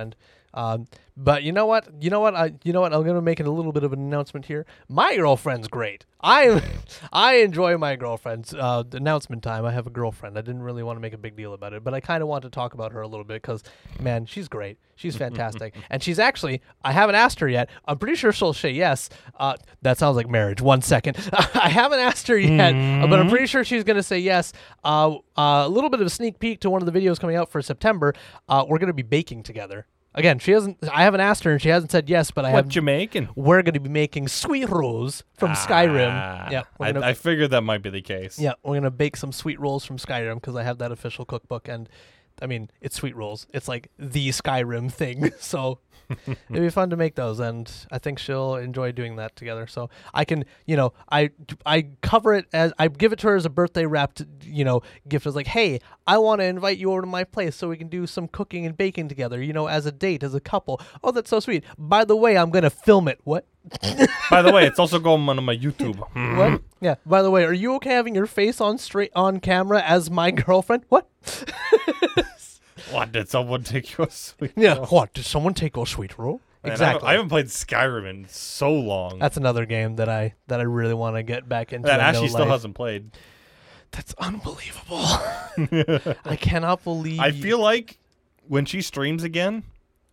Um, but you know what? You know what? I you know what? I'm gonna make a little bit of an announcement here. My girlfriend's great. I (laughs) I enjoy my girlfriend's uh, announcement time. I have a girlfriend. I didn't really want to make a big deal about it, but I kind of want to talk about her a little bit because man, she's great. She's fantastic, and she's actually. I haven't asked her yet. I'm pretty sure she'll say yes. Uh, that sounds like marriage. One second. (laughs) I haven't asked her yet, uh, but I'm pretty sure she's gonna say yes. Uh, uh, a little bit of a sneak peek to one of the videos coming out for September. Uh, we're gonna be baking together. Again, she hasn't. I haven't asked her, and she hasn't said yes. But I have. What you making? We're going to be making sweet rolls from Skyrim. Ah, Yeah, we're I, gonna, I figured that might be the case. yeah, we're gonna bake some sweet rolls from Skyrim because I have that official cookbook, and I mean it's sweet rolls. It's like the Skyrim thing, (laughs) so (laughs) it'd be fun to make those, and I think she'll enjoy doing that together. So I can, you know, I I cover it as I give it to her as a birthday wrapped, you know, gift. As like, hey, I want to invite you over to my place so we can do some cooking and baking together, you know, as a date, as a couple. Oh, that's so sweet. By the way, I'm gonna film it. What? By the way, it's also going on my YouTube. What? Yeah. By the way, are you okay having your face on straight on camera as my girlfriend? What? (laughs) What did someone take your sweet? Yeah. What? Did someone take your sweet roll? Man, I haven't- exactly. I haven't played Skyrim in so long. That's another game that I that I really want to get back into. that Ashley still life. hasn't played. That's unbelievable. (laughs) I cannot believe. I feel like when she streams again,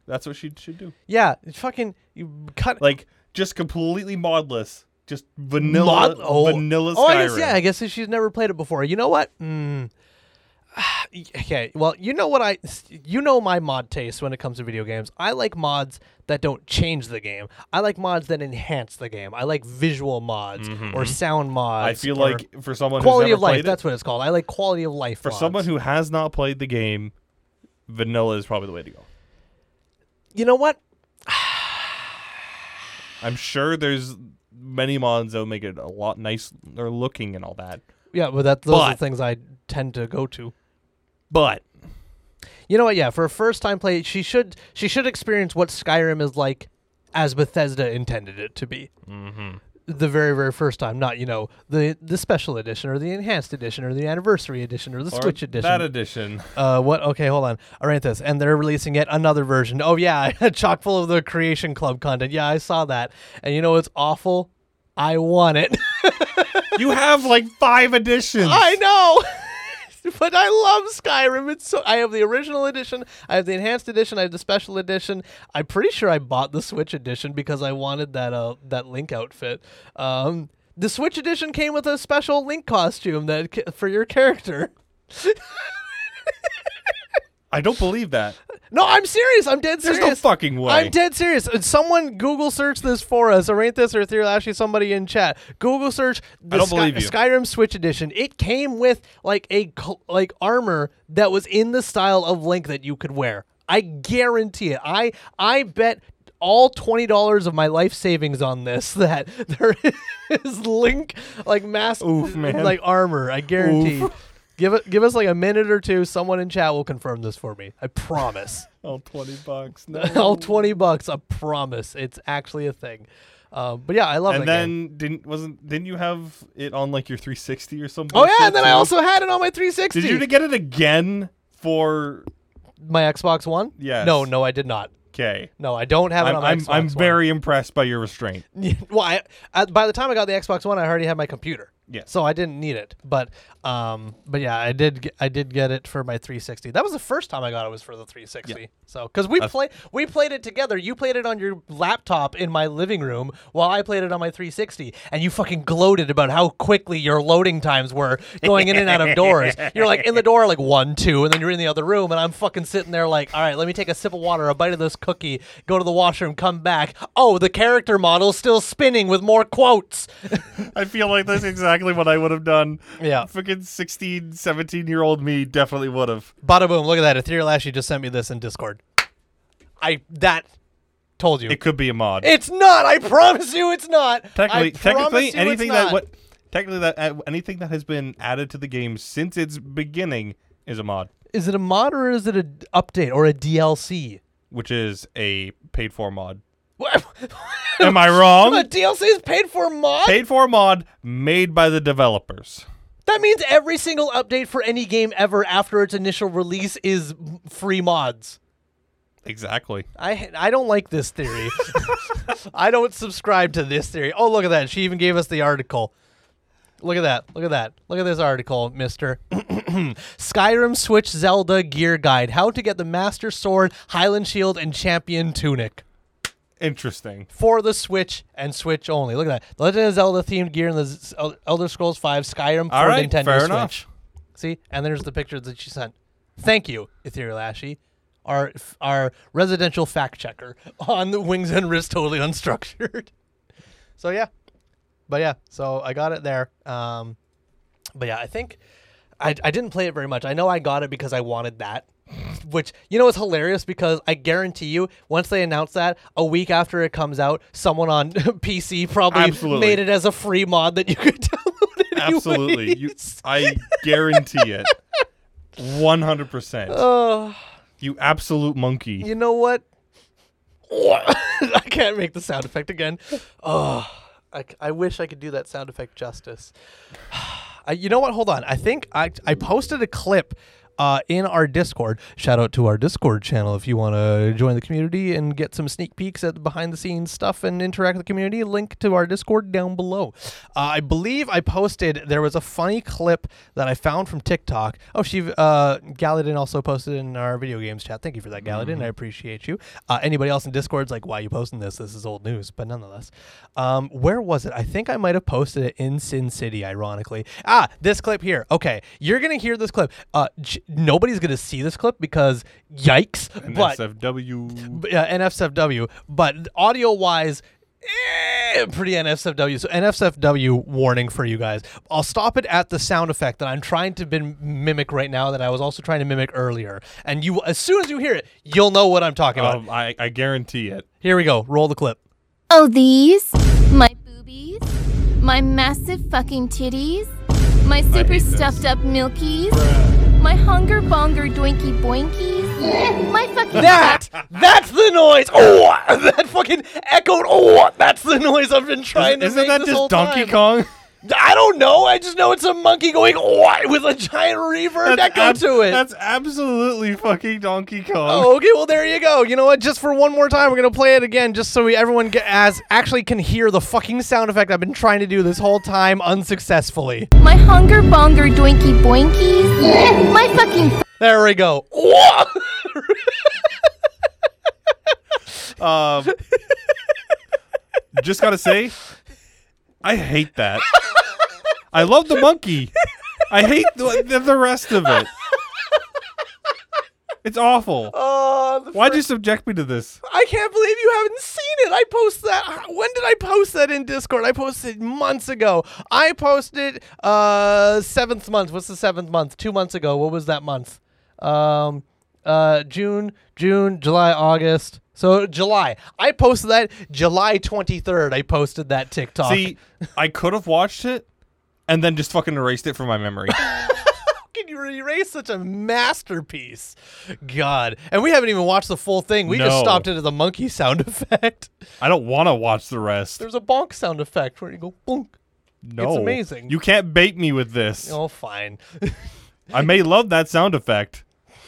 that's what she should do. Yeah. it's Fucking you cut. Like just completely modless, just vanilla, Mod- oh. vanilla Skyrim. Oh, I guess yeah. I guess if she's never played it before. You know what? Mm. (sighs) Okay, well, you know what I, you know my mod taste when it comes to video games. I like mods that don't change the game. I like mods that enhance the game. I like visual mods or sound mods. Mm-hmm. I feel like for someone quality of life. played That's what it's called. I like quality of life. for mods. someone who has not played the game, vanilla is probably the way to go. you know what? I'm sure there's many mods that will make it a lot nicer looking and all that. Yeah, but that those are the things I tend to go to. But You know what? Yeah, for a first time play, she should she should experience what Skyrim is like as Bethesda intended it to be. Mm-hmm. The very very first time, not you know the the special edition or the enhanced edition or the anniversary edition or the Switch edition. that edition. uh, what? Okay, hold on. Aranthus, and they're releasing yet another version. Oh yeah, (laughs) a chock full of the Creation Club content. Yeah, I saw that. And you know it's awful? I want it. (laughs) You have like five editions. I know. (laughs) (laughs) but I love Skyrim. It's so I have the original edition, I have the enhanced edition, I have the special edition. I'm pretty sure I bought the Switch edition because I wanted that uh that Link outfit. Um the Switch edition came with a special Link costume that for your character. (laughs) I don't believe that. No, I'm serious. I'm dead serious. There's no fucking way. I'm dead serious. Someone Google search this for us, or this, or Ethereal, actually somebody in chat. Google search the I don't Sky- believe you. Skyrim Switch Edition. It came with like a cl- like armor that was in the style of Link that you could wear. I guarantee it. I I bet all twenty dollars of my life savings on this (laughs) that there (laughs) is Link like mask Oof, man. like armor. I guarantee. Give it. Give us like a minute or two. Someone in chat will confirm this for me. I promise. (laughs) Oh, 20 bucks. No. (laughs) All twenty bucks. I promise. It's actually a thing. Um, but yeah, I love it. and that then game. didn't wasn't didn't you have it on like your 360 or something? Oh yeah, and then I also had it on my 360. did you get it again for my Xbox One? Yes. No, no, I did not. okay? No, I don't have it I'm on my I'm, Xbox I'm One. very impressed by your restraint. (laughs) well. I, I, by the time I got the Xbox One, I already had my computer. Yeah. So I didn't need it. But um, but yeah, I did. Get, I did get it for my 360. That was the first time I got it was for the 360. Yeah. So because we That's- play we played it together. You played it on your laptop in my living room while I played it on my 360, and you fucking gloated about how quickly your loading times were going in and out of doors. You're like in the door like one, two, and then you're in the other room, and I'm fucking sitting there like, all right, let me take a sip of water, a bite of this cookie, go to the washroom, come back. Oh, the character model's still spinning with more quotes. (laughs) I feel like that's exactly what I would have done. Yeah. Fucking 16, 17 year old me definitely would have. Bada boom! Look at that. Ethereal Ashley just sent me this in Discord. I that told you. It could be a mod. it's not. I promise you, it's not. technically, technically, anything that what technically that uh, anything that has been added to the game since its beginning is a mod, is it a mod or is it an update or a DLC? which is a paid for mod. What? (laughs) Am I wrong? The DLC is paid for mod. paid for mod made by the developers. That means every single update for any game ever after its initial release is free mods. Exactly. I I don't like this theory. (laughs) I don't subscribe to this theory. Oh, look at that. She even gave us the article. Look at that. Look at that. Look at this article, mister. (clears throat) Skyrim Switch Zelda Gear Guide. How to get the Master Sword, Hylian Shield, and Champion Tunic. Interesting. For the Switch and Switch only. Look at that. The Legend of Zelda themed gear in the Z- Elder Scrolls 5 Skyrim for All right, Nintendo fair Switch. enough. See? And there's the picture that she sent. Thank you, Ethereal Ashy, our our residential fact checker (laughs) on the Wings and Wrists Totally Unstructured. (laughs) so yeah, but yeah, so I got it there. Um, but yeah, I think I I didn't play it very much. I know I got it because I wanted that. Which you know is hilarious because I guarantee you, once they announce that, a week after it comes out, someone on (laughs) PC probably Absolutely. made it as a free mod that you could (laughs) download. Absolutely. You. I guarantee it. 100%. Oh. you absolute monkey. You know what? (laughs) I can't make the sound effect again. Oh, I, I wish I could do that sound effect justice. (sighs) I, you know what? Hold on. I think I, I posted a clip uh, in our Discord. Shout out to our Discord channel if you want to join the community and get some sneak peeks at the behind the scenes stuff and interact with the community. Link to our Discord down below. Uh, I believe I posted, there was a funny clip that I found from TikTok. Oh, she, uh, Galadin also posted in our video games chat. Thank you for that, Galadin. I appreciate you. Uh, anybody else in Discord's like, why are you posting this? This is old news, but nonetheless. Um, where was it? I think I might have posted it in Sin City, ironically. Ah, this clip here. Okay, you're gonna hear this clip. Uh, j- nobody's gonna see this clip because yikes. But NSFW. but, yeah, NFSFW. But audio wise, eh, pretty NFSFW. So NFSFW warning for you guys. I'll stop it at the sound effect that I'm trying to bin- mimic right now that I was also trying to mimic earlier. And you, as soon as you hear it, you'll know what I'm talking about. Um, I, I guarantee it. Here we go. Roll the clip. Oh, these? My boobies? My massive fucking titties? My super hate this. stuffed up milkies? My hunger bonger doinky boinkies? (laughs) My fucking. That that's the noise. Oh, (laughs) that fucking echoed. Oh, that's the noise I've been trying to Isn't make that this just whole Donkey time. Kong? I don't know. I just know it's a monkey going "Why?" with a giant reverb echo ab- to it. That's absolutely fucking Donkey Kong. Oh, okay. Well, there you go. You know what? Just for one more time, we're gonna play it again, just so we, everyone get, as actually can hear the fucking sound effect I've been trying to do this whole time unsuccessfully. My hunger bonger doinky boinkies. (laughs) My fucking There we go. (laughs) Um, just gotta say, I hate that. I love the monkey. I hate the, the, the rest of it. It's awful. Oh, the Why'd you subject me to this? I can't believe you haven't seen it. I posted that. When did I post that in Discord? I posted months ago. I posted uh seventh month. What's the seventh month? Two months ago. What was that month? Um, uh, June, June, July, August. So July. I posted that July twenty third. I posted that TikTok. See, I could have watched it and then just fucking erased it from my memory. (laughs) can you erase such a masterpiece? God. And we haven't even watched the full thing. We just stopped it at the monkey sound (laughs) effect. I don't want to watch the rest. There's a bonk sound effect where you go bonk. No, It's amazing. You can't bait me with this. Oh, fine. I may (laughs) love that sound effect,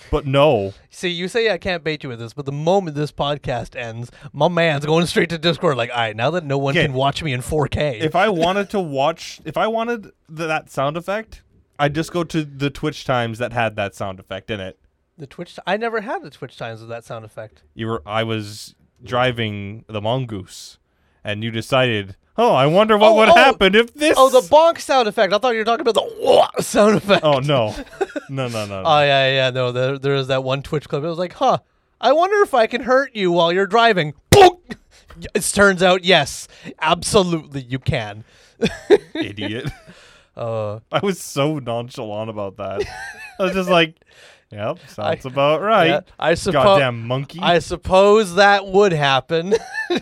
but no. See, you say I can't bait you with this, but the moment this podcast ends, my man's going straight to Discord. Like, all right, now that no one Okay. can watch me in 4K, If I (laughs) wanted to watch, if I wanted th- that sound effect, I'd just go to the Twitch times that had that sound effect in it. the Twitch, I never had the Twitch times with that sound effect. You were, I was driving the mongoose, and you decided, oh, I wonder what Oh, would oh. happen if this. Oh, the bonk sound effect. I thought you were talking about the wah sound effect. Oh no, (laughs) no, no, no. no. Oh yeah, yeah, no. There, there was that one Twitch clip. It was like, huh. I wonder if I can hurt you while you're driving. (laughs) It turns out, yes, absolutely, you can. (laughs) Idiot. Uh, I was so nonchalant about that. (laughs) I was just like, yep, (laughs) sounds about right. yeah, I suppose. Goddamn monkey. I suppose that would happen. (laughs)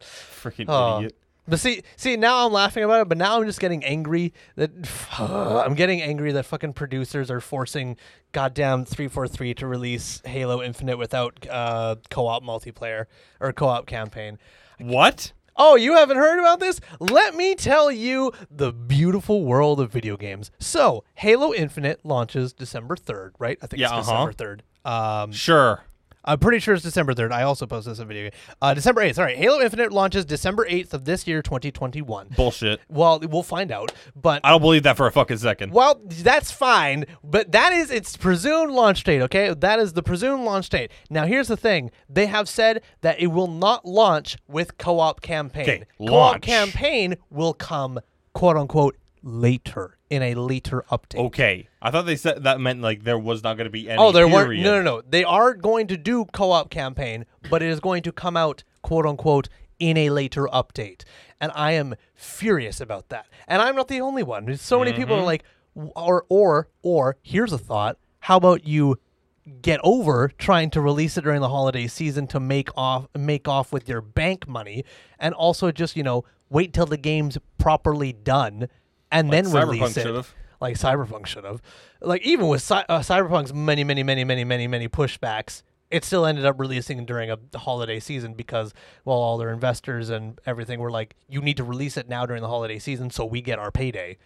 Freaking Oh. idiot. But see, see, now I'm laughing about it, but now I'm just getting angry that (sighs) I'm getting angry that fucking producers are forcing goddamn 343 to release Halo Infinite without uh, co-op multiplayer or co-op campaign. What? Oh, you haven't heard about this? Let me tell you the beautiful world of video games. So, Halo Infinite launches December 3rd, right? I think Yeah, it's uh-huh. December 3rd. Um, Sure. I'm pretty sure it's December 3rd. I also posted this in video game. Uh, December 8th. Sorry. Halo Infinite launches December 8th of this year, 2021. Bullshit. Well, we'll find out. But I don't believe that for a fucking second. well, that's fine, but that is its presumed launch date, okay? That is the presumed launch date. Now, here's the thing. They have said that it will not launch with co-op campaign. Okay, co-op launch. campaign will come quote unquote later in a later update. Okay. I thought they said that meant like there was not going to be any. Oh, there weren't. No, no, no. They are going to do co-op campaign, but it is going to come out quote unquote in a later update, and I am furious about that. And I'm not the only one. There's so many people are Mm-hmm. like, or or or here's a thought. How about you get over trying to release it during the holiday season to make off make off with your bank money, and also just you know wait till the game's properly done and Like then Cyberpunk release it should've. like Cyberpunk should have. Like even with Cy- uh, Cyberpunk's many, many, many, many, many, many pushbacks, it still ended up releasing during a holiday season because well, all their investors and everything were like, "You need to release it now during the holiday season so we get our payday,"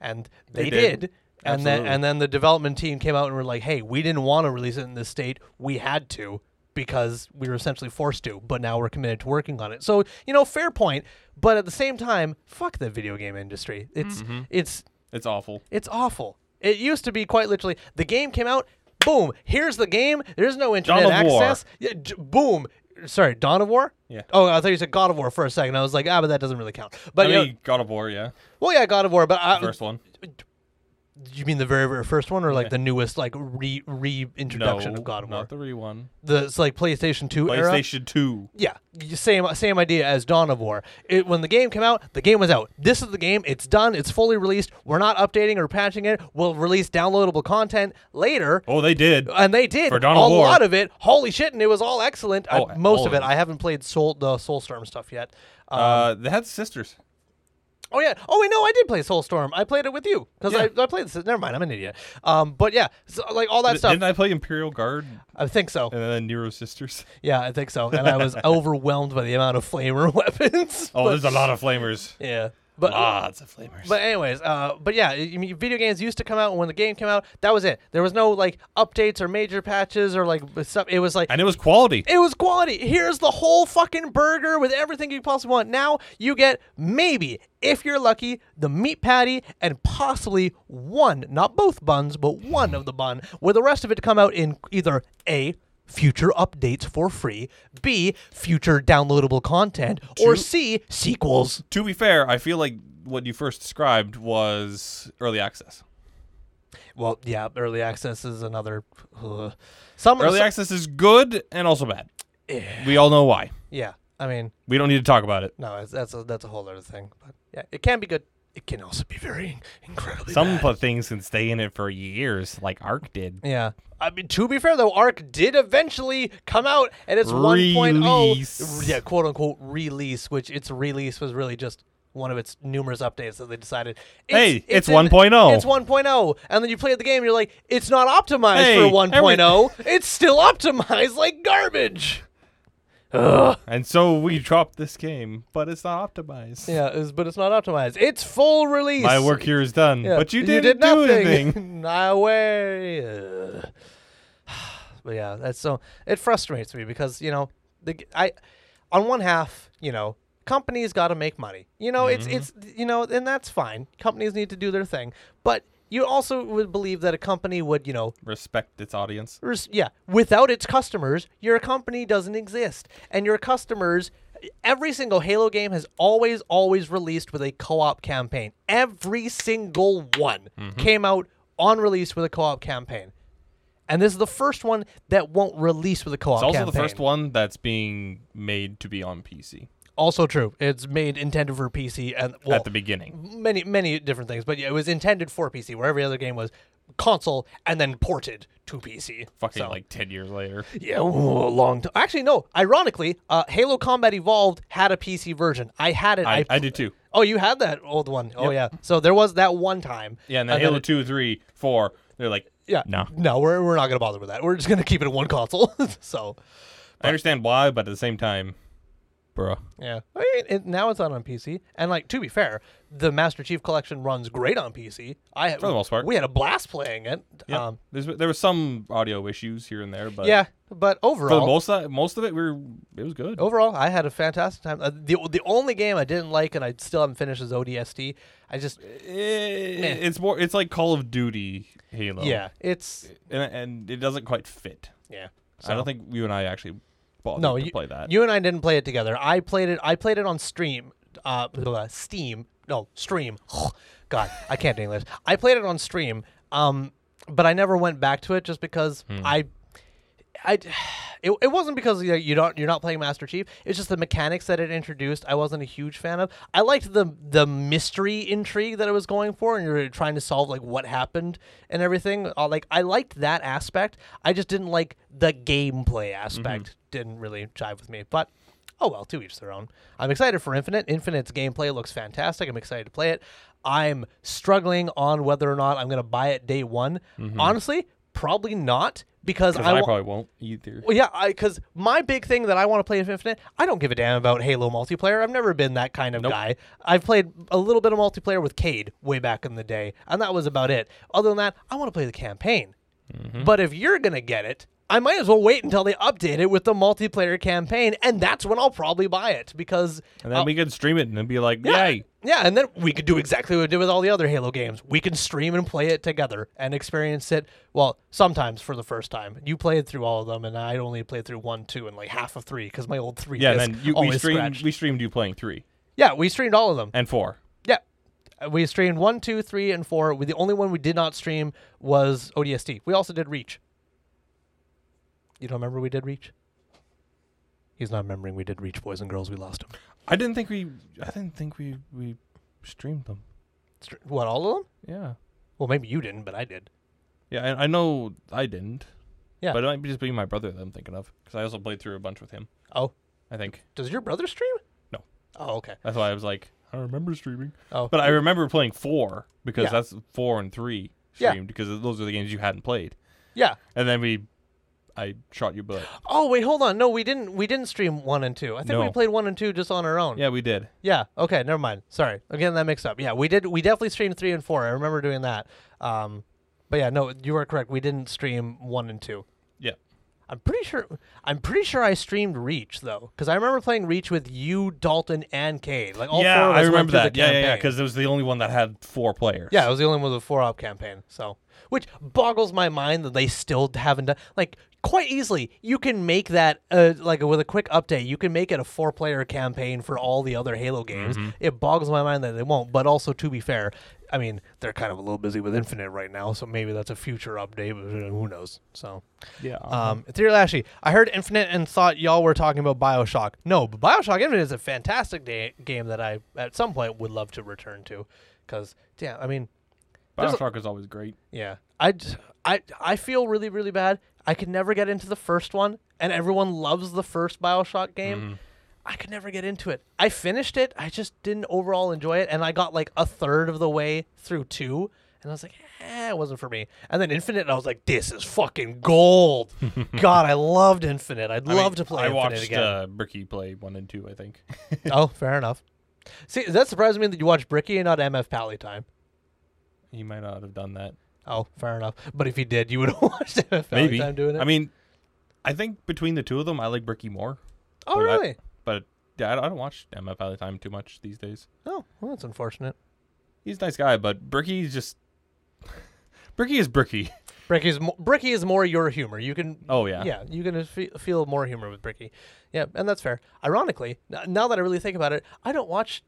and they, They did. did. And then and then the development team came out and were like, "Hey, we didn't want to release it in this state. We had to." Because we were essentially forced to, but now we're committed to working on it. So you know, fair point. But at the same time, fuck the video game industry. It's Mm-hmm. it's It's awful. it's awful. It used to be quite literally the game came out, boom, here's the game. There's no internet access. Yeah, j- boom. Sorry, Dawn of War? Yeah. Oh, I thought you said God of War for a second. I was like, ah, but that doesn't really count. But I you know- God of War, yeah, well, yeah, God of War. But I, first one. You mean the very, very first one, or like the newest, like re reintroduction no, of God of War? not the re one. The it's like PlayStation Two era. PlayStation Two. Yeah, y- same same idea as Dawn of War. It, when the game came out, the game was out. This is the game. It's done. It's fully released. We're not updating or patching it. We'll release downloadable content later. Oh, they did. And they did For Dawn a War. lot of it. Holy shit! And it was all excellent. I- Oh, most all of of it. it. I haven't played Soul the Soulstorm stuff yet. Um, uh, they had sisters. Oh yeah. Oh wait, no, I did play Soulstorm. I played it with you because Yeah. I, I played this. Never mind, I'm an idiot. Um, but yeah, so, like all that D- stuff. Didn't I play Imperial Guard I think so. and then Nero Sisters? (laughs) Yeah, I think so. And I was (laughs) overwhelmed by the amount of flamer (laughs) weapons. Oh, But- there's a lot of flamers. Yeah. But Lots of flavors. But anyways, uh, but yeah, I mean, video games used to come out when the game came out. That was it. There was no like updates or major patches or like stuff. It was like and it was quality. it was quality. Here's the whole fucking burger with everything you possibly want. Now you get maybe, if you're lucky, the meat patty and possibly one, not both buns, but one of the bun, with the rest of it to come out in either A, future updates for free, B, future downloadable content, or C, sequels. to be fair, I feel like what you first described was early access. Well, yeah, early access is another. Uh, some Early some- access is good and also bad. We all know why. Yeah, I mean, We don't need to talk about it. no, that's a that's a whole other thing. But yeah, it can be good. It can also be very incredibly Some bad. things can stay in it for years, like Ark did. Yeah. I mean, to be fair though, Ark did eventually come out, and it's 1.0, Release. yeah, quote unquote release, which its release was really just one of its numerous updates that they decided. Hey, it's in- 1.0. It's 1.0, and then you play the game, and you're like, it's not optimized Hey, for 1.0. it's still optimized like garbage. Ugh. And so we dropped this game, but it's not optimized. Yeah, it's, but it's not optimized. It's full release. My work here is done. Yeah, But you you didn't did do nothing. anything. (laughs) no way. (sighs) But yeah, that's so it frustrates me because you know the I on one half you know companies got to make money. You know it's Mm-hmm. it's you know and that's fine. Companies need to do their thing, but you also would believe that a company would you know Respect its audience. res- yeah without its customers your company doesn't exist and your customers every single halo game has always always released with a co-op campaign every single one Mm-hmm. came out on release with a co-op campaign and this is the first one that won't release with a co-op It's also campaign. the first one that's being made to be on PC also true it's made intended for pc and well, at the beginning. many many different things but yeah, it was intended for pc where every other game was console and then ported to pc Fucking So- like 10 years later. Yeah, ooh, a long time. Actually, no. Ironically, uh, Halo Combat Evolved had a PC version. I had it. I, I did too. Oh, you had that old one. Oh, Yep. yeah. So there was that one time. Yeah, and then And Halo then it- 2, 3, 4, they're like, Yeah. No. No, we're, we're not going to bother with that. We're just going to keep it in one console. (laughs) so, I understand why, but at the same time, bruh. yeah. I mean, it, now it's out on PC. And, like, to be fair, the Master Chief Collection runs great on PC. I For the most part. We had a blast playing it. Yeah, Um, there was some audio issues here and there, but yeah. But for overall, most of, most of it, we were it was good. overall, I had a fantastic time. Uh, the the only game I didn't like and I still haven't finished is ODST. I just Eh, it's more it's like Call of Duty Halo. yeah, it's and, and it doesn't quite fit. yeah. I don't think you and I actually bothered no, to you, play that. you and I didn't play it together. I played it. I played it on stream. Uh, Steam. No, stream. (sighs) God, I can't do English. I played it on stream. Um, but I never went back to it just because Hmm. I, I, (sighs) it, it wasn't because you, know, you don't you're not playing Master Chief. It's just the mechanics that it introduced. I wasn't a huge fan of. I liked the the mystery intrigue that it was going for, and you're trying to solve like what happened and everything. Uh, like I liked that aspect. I just didn't like the gameplay aspect. Didn't really jive with me, but. Oh well, to each their own. I'm excited for Infinite. Infinite's gameplay looks fantastic. I'm excited to play it. I'm struggling on whether or not I'm going to buy it day one. Honestly, probably not because I, probably won't either. well, yeah, because my big thing that I want to play Infinite, I don't give a damn about Halo multiplayer. I've never been that kind of Nope. guy. I've played a little bit of multiplayer with Cade way back in the day, and that was about it. Other than that, I want to play the campaign. Mm-hmm. But if you're gonna get it, I might as well wait until they update it with the multiplayer campaign, and that's when I'll probably buy it because And then I'll- we could stream it and then be like, yeah, yay. yeah, and then we could do exactly what we did with all the other Halo games. We can stream and play it together and experience it. Well, sometimes for the first time. You played through all of them, and I only played through one, two, and like half of three because my old three. Yeah, and then you, we streamed scratched. we streamed you playing three yeah, we streamed all of them. and four. Yeah, Uh, we streamed one, two, three, and four. We, the only one we did not stream was ODST. We also did Reach. You don't remember we did Reach? He's not remembering we did Reach, boys and girls. We lost him. I didn't think we I didn't think we we streamed them. Str- What all of them? Yeah. Well, maybe you didn't, but I did. Yeah, I, I know I didn't. Yeah. But it might be just being my brother that I'm thinking of because I also played through a bunch with him. Oh, I think does your brother stream? No. Oh, okay. that's why I was like, I remember streaming. Oh, But I remember playing four because Yeah. that's four and three Yeah. streamed because those are the games you hadn't played. yeah. And then we I shot your butt. Oh wait, hold on. No, we didn't. We didn't stream one and two. I think we played one and two just on our own. Yeah, we did. Yeah. Okay. Never mind. Sorry. Again, that mixed up. Yeah, we did. We definitely streamed three and four. I remember doing that. Um, but yeah, no, you are correct. We didn't stream one and two. Yeah. I'm pretty sure. I'm pretty sure I streamed Reach though, because I remember playing Reach with you, Dalton, and Cade. Like all yeah, four of us I remember that. Yeah, yeah, yeah. Because it was the only one that had four players. Yeah, it was the only one with a four op campaign. So, which boggles my mind that they still haven't done. Like, quite easily, you can make that uh, like with a quick update. You can make it a four player campaign for all the other Halo games. It boggles my mind that they won't. But also, to be fair, I mean, they're kind of a little busy with Infinite right now, so maybe that's a future update. But who knows? So, Yeah. um, Ethereal I heard Infinite and thought y'all were talking about Bioshock. No, but Bioshock Infinite is a fantastic da- game that I at some point would love to return to, because yeah, I mean. there's a- Bioshock is always great. Yeah, I, I, I feel really really bad. I could never get into the first one, and everyone loves the first Bioshock game. I could never get into it. I finished it. I just didn't overall enjoy it, and I got like a third of the way through two, and I was like, eh, it wasn't for me. And then Infinite, and I was like, this is fucking gold. (laughs) God, I loved Infinite. I'd I love mean, to play I Infinite watched again. uh, Bricky play one and two. I think. (laughs) oh, fair enough. See, that surprised me that you watched Bricky and not MF Pally time. he might not have done that. Oh, fair enough. But if he did, you would have (laughs) watched MF Pally Maybe. time doing it. I mean, I think between the two of them, I like Bricky more. oh, but really? I don't, I don't watch MF Pally Time too much these days. Oh, well, that's unfortunate. He's a nice guy, but Bricky's just (laughs) Bricky is Bricky. Bricky's mo- Bricky is more your humor. You can Oh yeah. yeah, you can fe- feel more humor with Bricky. Yeah, and that's fair. Ironically, n- now that I really think about it, I don't watch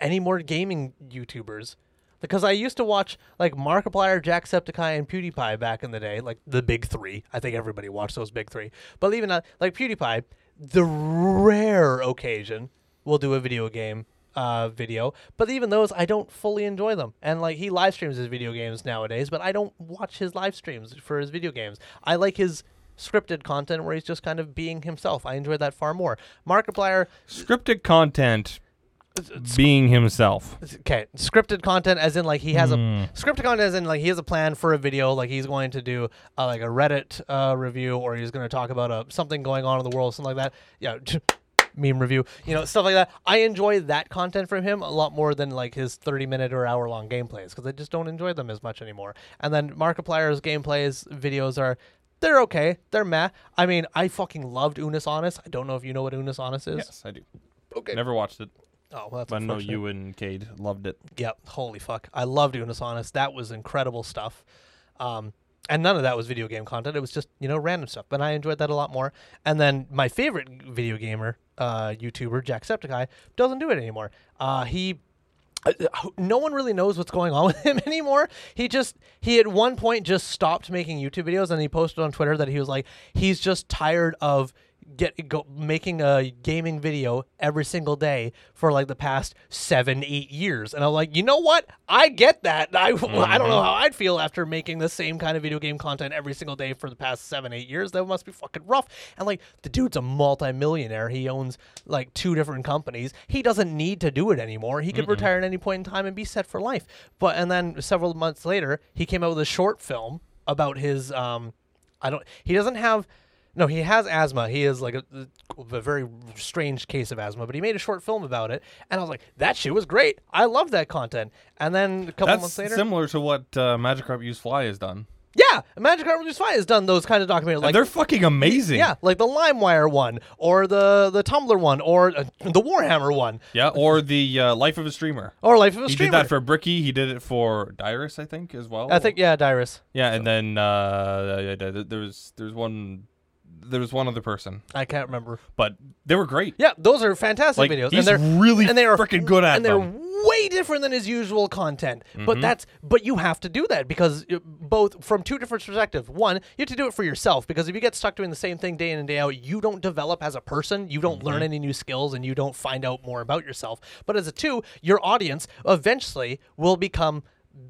any more gaming YouTubers because I used to watch like Markiplier, Jacksepticeye, and PewDiePie back in the day, like the big three. I think everybody watched those big three. But even uh, like PewDiePie, the rare occasion we'll do a video game uh, video, but even those I don't fully enjoy them. And like he live streams his video games nowadays, but I don't watch his live streams for his video games. I like his scripted content where he's just kind of being himself. I enjoy that far more. Markiplier, Scripted content being himself. okay, scripted content as in like he has a scripted content as in like he has a plan for a video, like he's going to do uh, like a Reddit uh, review or he's going to talk about uh, something going on in the world, something like that. Yeah. meme review you know stuff like that i enjoy that content from him a lot more than like his 30 minute or hour long gameplays because i just don't enjoy them as much anymore and then markiplier's gameplays videos are they're okay they're meh i mean i fucking loved Unus Annus i don't know if you know what Unus Annus is Yes, I do. okay Never watched it, oh well that's I know you and Cade loved it. Yep. Holy fuck. I loved Unus Annus. That was incredible stuff. Um, and none of that was video game content. It was just, you know, random stuff. But I enjoyed that a lot more. And then my favorite video gamer, uh, YouTuber, Jacksepticeye, doesn't do it anymore. Uh, he uh, no one really knows what's going on (laughs) with him anymore. He just he at one point just stopped making YouTube videos and he posted on Twitter that he was like he's just tired of get go, making a gaming video every single day for like the past seven eight years. And i'm like you know what? I get that. I, (laughs) I don't know how i'd feel after making the same kind of video game content every single day for the past seven eight years. That must be fucking rough. And like the dude's a multi-millionaire. He owns like two different companies. He doesn't need to do it anymore. He could retire at any point in time and be set for life. But and then several months later he came out with a short film about his um i don't he doesn't have no, he has asthma. He is like a, a very strange case of asthma, but he made a short film about it, and I was like, that shit was great. I love that content. And then a couple That's months later, similar to what uh, Magikarp Used Fly has done. yeah, Magic Carpet Release Fly has done those kind of documentaries. Like they're fucking amazing. yeah, like the LimeWire one, or the the Tumblr one, or uh, the Warhammer one, Yeah, or the uh, Life of a Streamer. or Life of a He Streamer. He did that for Bricky. He did it for Dyrus, I think, as well. I think yeah, Dyrus. Yeah, and then uh, there- there's there's one there was one other person, I can't remember. but they were great. Yeah, those are fantastic Like, videos. he's and they're really and they are freaking good at and they're way different than his usual content. Mm-hmm. But that's but you have to do that because uh, both from two different perspectives. One, you have to do it for yourself because if you get stuck doing the same thing day in and day out, you don't develop as a person. You don't Mm-hmm. learn any new skills and you don't find out more about yourself. But as a two, your audience eventually will become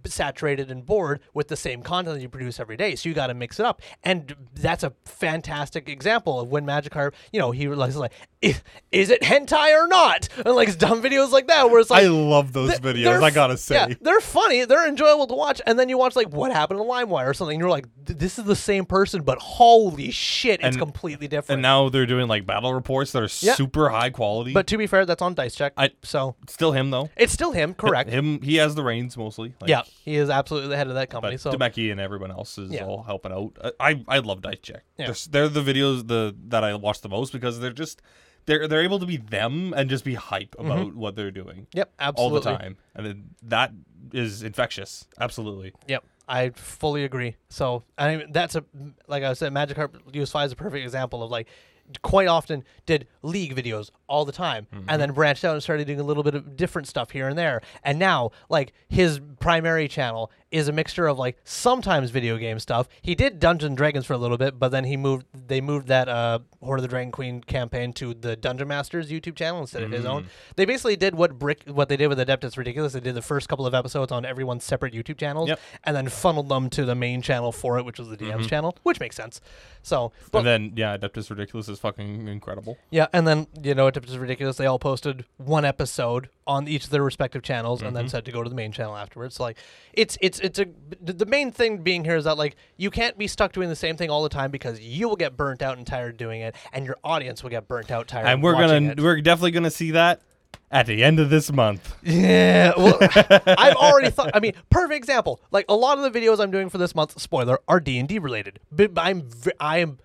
saturated and bored with the same content that you produce every day. So you got to mix it up. And that's a fantastic example of when Magikarp, you know, he was like, "Is- is it hentai or not? And like dumb videos like that where it's like, I love those th- videos. I gotta say. yeah, they're funny, they're enjoyable to watch, and then you watch like what happened to LimeWire or something, and you're like, this is the same person, but holy shit, it's And- completely different. And now they're doing like battle reports that are Yeah. super high quality. but to be fair, that's on Dice Check, I- so still him though. it's still him, correct? Him, he has the reins mostly. Like, yeah, he is absolutely the head of that But company. So Demeki and everyone else is Yeah. all helping out. I I, I love Dice Check. Yeah. They're, s- they're the videos the that I watch the most because they're just they're they're able to be them and just be hype mm-hmm. about what they're doing yep, all absolutely. the time, and then that is infectious. Absolutely. Yep, I fully agree. So I mean, that's a like I said, Magikarp Used Fly is a perfect example of like quite often did league videos all the time and mm-hmm. then branched out and started doing a little bit of different stuff here and there. And now like his primary channel is a mixture of like sometimes video game stuff he did dungeons and dragons for a little bit but then he moved they moved that uh hoard of the dragon queen campaign to the dungeon masters youtube channel instead of his own mm. they basically did what brick what they did with adeptus ridiculous they did the first couple of episodes on everyone's separate youtube channels Yep. and then funneled them to the main channel for it which was the dm's mm-hmm. channel which makes sense so but and then yeah, Adeptus Ridiculous is fucking incredible. yeah, and then you know, Adeptus ridiculous. They all posted one episode on each of their respective channels, and then mm-hmm. said to go to the main channel afterwards. So, like, it's it's it's a the main thing being here is that like you can't be stuck doing the same thing all the time because you will get burnt out and tired doing it, and your audience will get burnt out tired. And we're gonna it. we're definitely gonna see that at the end of this month. Yeah, well, (laughs) I've already thought. I mean, perfect example. Like a lot of the videos I'm doing for this month, spoiler, are D and D related. But I'm I am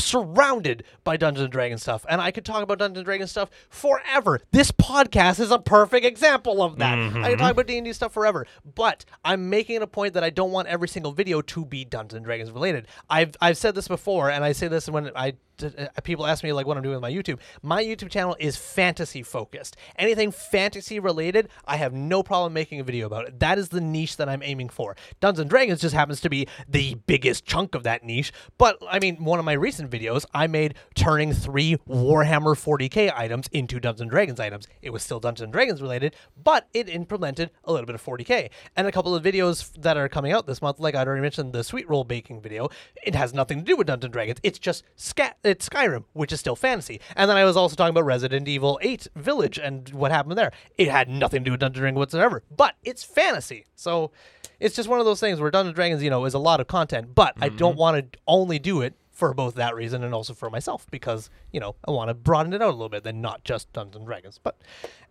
surrounded by Dungeons and Dragons stuff, and I could talk about Dungeons and Dragons stuff forever. This podcast is a perfect example of that. I can talk mm-hmm. about D and D stuff forever, but I'm making it a point that I don't want every single video to be Dungeons and Dragons related. I've I've said this before, and I say this when I uh, people ask me like what I'm doing with my YouTube. My YouTube channel is fantasy focused. Anything fantasy related, I have no problem making a video about it. That is the niche that I'm aiming for. Dungeons and Dragons just happens to be the biggest chunk of that niche. But I mean, one of my recent videos, I made turning three Warhammer 40k items into Dungeons and Dragons items. It was still Dungeons and Dragons related, but it implemented a little bit of 40k. And a couple of videos that are coming out this month, like I'd already mentioned, the sweet roll baking video, it has nothing to do with Dungeons and Dragons. It's just scat. It's Skyrim, which is still fantasy. And then I was also talking about Resident Evil 8 Village and what happened there. It had nothing to do with Dungeons and Dragons whatsoever, but it's fantasy. So it's just one of those things where Dungeons and Dragons, you know, is a lot of content, but I don't mhm. want to only do it for both that reason and also for myself because you know I want to broaden it out a little bit than not just Dungeons and Dragons. But,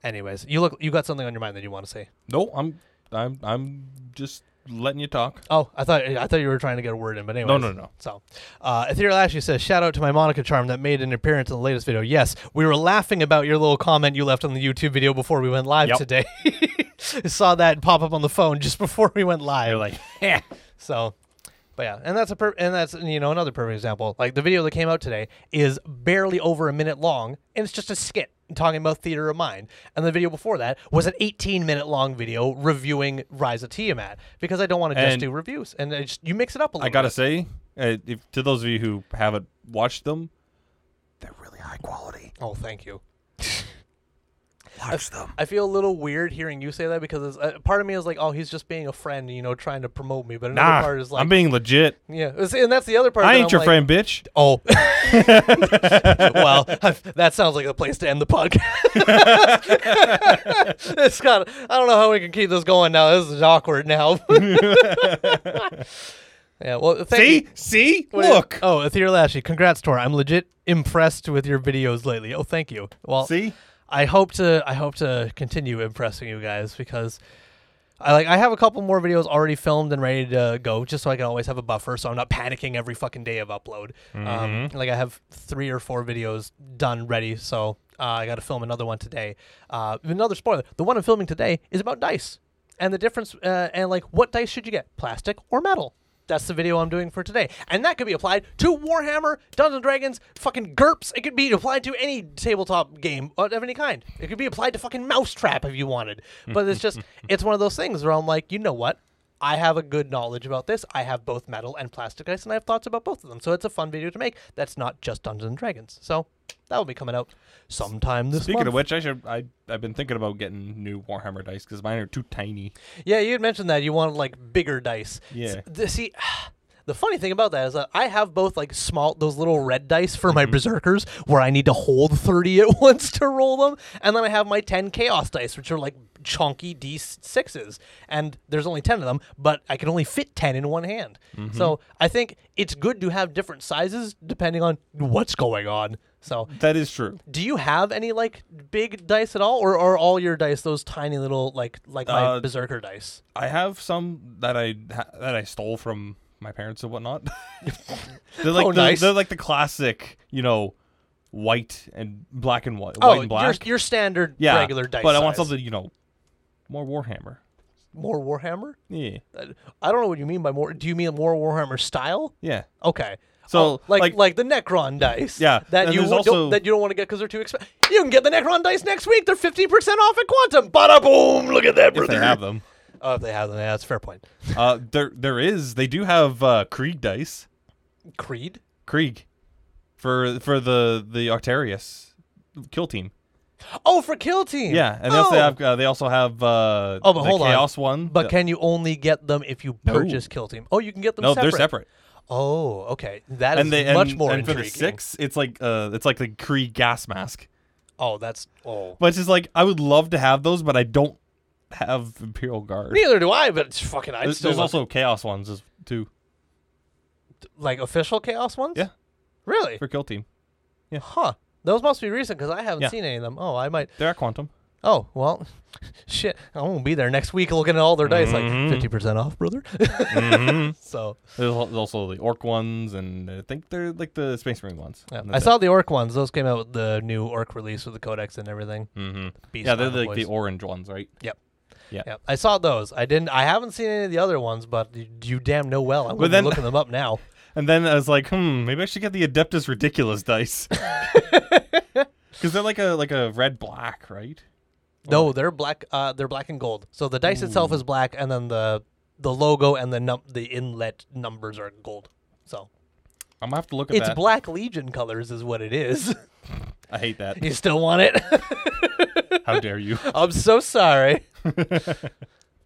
anyways, you look you got something on your mind that you want to say. No, I'm I'm I'm just letting you talk. Oh, I thought I thought you were trying to get a word in, but anyway. No, no, no. So, uh, Ethereal Ashley says, "Shout out to my Monica charm that made an appearance in the latest video." Yes, we were laughing about your little comment you left on the YouTube video before we went live Yep. today. (laughs) Saw that pop up on the phone just (laughs) before we went live. You're like, yeah. So, but yeah, and that's a per- and that's you know another perfect example. Like the video that came out today is barely over a minute long, and it's just a skit talking about theater of mind. And the video before that was an 18 minute long video reviewing Rise of Tiamat because I don't want to just And- do reviews, and I just, you mix it up a little. I gotta bit. say, uh, if, to those of you who haven't watched them, They're really high quality. Oh, thank you. (laughs) Watch them. I feel a little weird hearing you say that because it's, uh, part of me is like, oh, he's just being a friend, you know, trying to promote me. But another nah, part is like, I'm being legit. yeah, and that's the other part. I ain't I'm your like, friend, bitch. Oh, (laughs) (laughs) well, (laughs) that sounds like a place to end the podcast. it's got. I don't know how we can keep this going now. This is awkward now. yeah. Well, thank See, you. see, Wait, look, Oh, Ethereal Ashley, congrats, Tor. I'm legit impressed with your videos lately. Oh, thank you. Well, see. I hope to I hope to continue impressing you guys because I like I have a couple more videos already filmed and ready to go just so I can always have a buffer so I'm not panicking every fucking day of upload. Um, like I have three or four videos done ready, so uh, I got to film another one today. Uh, another spoiler: the one I'm filming today is about dice and the difference uh, and like what dice should you get, plastic or metal. That's the video I'm doing for today. And that could be applied to Warhammer, Dungeons and Dragons, fucking GURPS. It could be applied to any tabletop game of any kind. It could be applied to fucking Mousetrap if you wanted. But it's just, (laughs) it's one of those things where I'm like, you know what? I have a good knowledge about this. I have both metal and plastic dice, and I have thoughts about both of them. So it's a fun video to make. That's not just Dungeons and Dragons. So that will be coming out sometime this month. Speaking month. of which, I should I I've been thinking about getting new Warhammer dice because mine are too tiny. Yeah, you had mentioned that you want like bigger dice. Yeah. S- see, (sighs) the funny thing about that is that I have both like small, those little red dice for my mm-hmm. berserkers where I need to hold 30 at (laughs) once to roll them. And then I have my 10 chaos dice, which are like chunky D6s. And there's only 10 of them, but I can only fit 10 in one hand. Mm-hmm. So I think it's good to have different sizes depending on what's going on. So That is true. do you have any like big dice at all, or are all your dice those tiny little like like my Uh, berserker dice? I have some that I ha- that I stole from my parents and whatnot. (laughs) they're like Oh, the, nice. they're like the classic, you know, white and black and white, Oh, white and black. your your standard yeah, regular dice. But I want something, you know, more Warhammer. more Warhammer. Yeah, I don't know what you mean by more. Do you mean more Warhammer style? yeah. Okay. So, Oh, like, like- like the Necron dice. Yeah, That you also- don't, that you don't want to get because they're too expensive. You can get the Necron dice next week. They're fifty percent off at Quantum. Bada boom! Look at that, brother. If they have them, Oh, if they have them, yeah, that's a fair point. (laughs) uh, there there is. They do have uh, Krieg dice. Creed. Krieg, for for the the Octarius kill team. Oh, for Kill Team. Yeah, and they also Oh. have uh, they also have uh, Oh, but the hold on. Chaos one. But The- can you only get them if you No. purchase Kill Team? Oh, you can get them no, separate. they're separate. Oh, okay. That is and they and, much more and for the six, it's like uh, it's like the Krieg gas mask. Oh, that's oh. But it's just like I would love to have those, but I don't have Imperial Guard. Neither do I, but it's fucking. I'd There's, still there's also Chaos ones as, too like official Chaos ones. Yeah. Really? for kill team. Yeah. Huh. Those must be recent because I haven't Yeah. seen any of them. Oh, I might. They're at Quantum. Oh, well, (laughs) shit. I won't be there next week looking at all their dice Mhm. like 50% off, brother. Mhm. (laughs) so, There's al- also the Orc ones, and I think they're like the Space Marine ones. yeah. I saw the Orc ones. Those came out with the new Orc release with the Codex and everything. hmm Beast Yeah, they're like Boys. the orange ones, right? Yep. Yeah. Yeah, I saw those. I didn't. I haven't seen any of the other ones, but you, you damn know well. I'm gonna then- be looking them up now. (laughs) And then I was like, hmm, maybe I should get the Adeptus Ridiculous dice. Because they're like a like a red black, right? No, they're black. Uh, they're black and gold. So the dice itself is black, and then the the logo and the num- the inlet numbers are gold. So I'm gonna have to look at that. it's that. Black Legion colors, is what it is. (laughs) I hate that. you still want it? (laughs) How dare you? (laughs) I'm so sorry.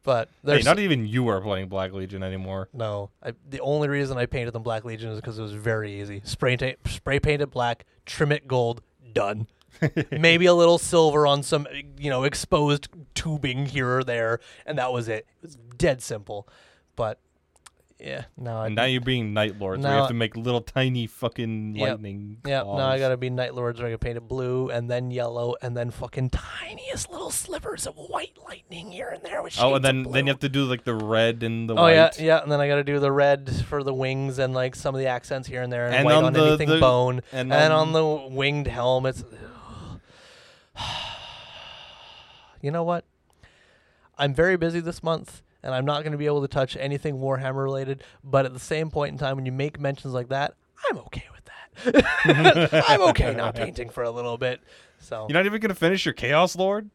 but hey, not even you are playing Black Legion anymore. no. I, the only reason I painted them Black Legion is because it was very easy. Spray ta- spray paint it black, trim it gold, done. (laughs) Maybe a little silver on some, you know, exposed tubing here or there, and that was it. It was dead simple. But yeah, no, I And now you're being Night Lords, where you have to make little tiny fucking Yep. lightning. Yeah, now I gotta be Night Lords where I can paint it blue and then yellow and then fucking tiniest little slivers of white lightning here and there with Oh, and then then you have to do like the red and the Oh white. yeah, yeah, and then I gotta do the red for the wings and like some of the accents here and there, and, And white on on, the- anything the- bone, and and, on- on the winged helmets. (sighs) you know what? I'm very busy this month, and I'm not going to be able to touch anything Warhammer related. But at the same point in time, when you make mentions like that, I'm okay with that. (laughs) I'm okay not (laughs) painting for a little bit. So You're not even gonna finish your Chaos Lord.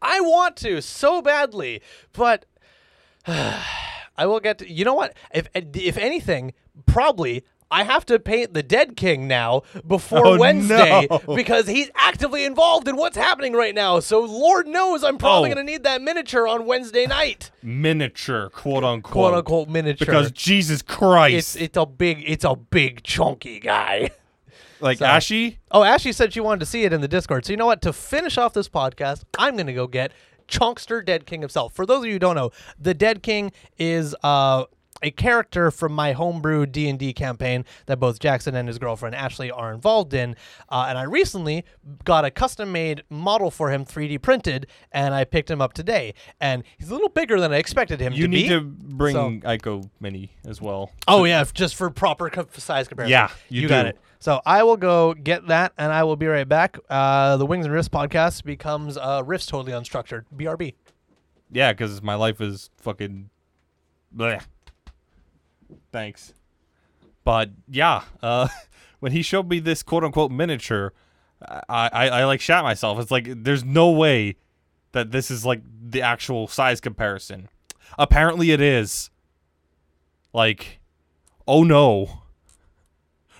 I want to so badly, but (sighs) I will get to. You know what? If if anything, probably I have to paint the Dead King now before Oh, Wednesday no. (laughs) because he's actively involved in what's happening right now. So Lord knows I'm probably Oh. going to need that miniature on Wednesday night, Miniature, quote unquote. quote unquote miniature. Because Jesus Christ, it's it's a big it's a big chunky guy. (laughs) like so- Ashy. Oh, Ashy said she wanted to see it in the Discord. So you know what? To finish off this podcast, I'm gonna go get Chunkster Dead King himself. For those of you who don't know, the Dead King is uh, a character from my homebrew D and D campaign that both Jackson and his girlfriend Ashley are involved in. Uh, and I recently got a custom made model for him, 3D printed, and I picked him up today. And he's a little bigger than I expected him You to be. You need to bring So- Aiko Mini as well. Oh yeah, just for proper size comparison. Yeah, you got do. it. So I will go get that, and I will be right back. Uh, the Wings and Riffs podcast becomes uh, Riffs Totally Unstructured. BRB. Yeah, because my life is fucking. Bleh. Thanks. But yeah, uh, (laughs) when he showed me this quote unquote miniature, I, I I like shot myself. It's like there's no way that this is like the actual size comparison. Apparently it is. Like, oh no.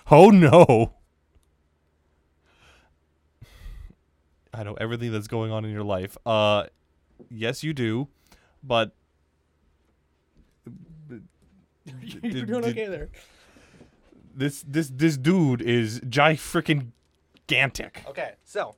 Oh no. I know everything that's going on in your life. Uh yes you do, but (laughs) You're doing okay there. this this this dude is jai freaking gantic. Okay, so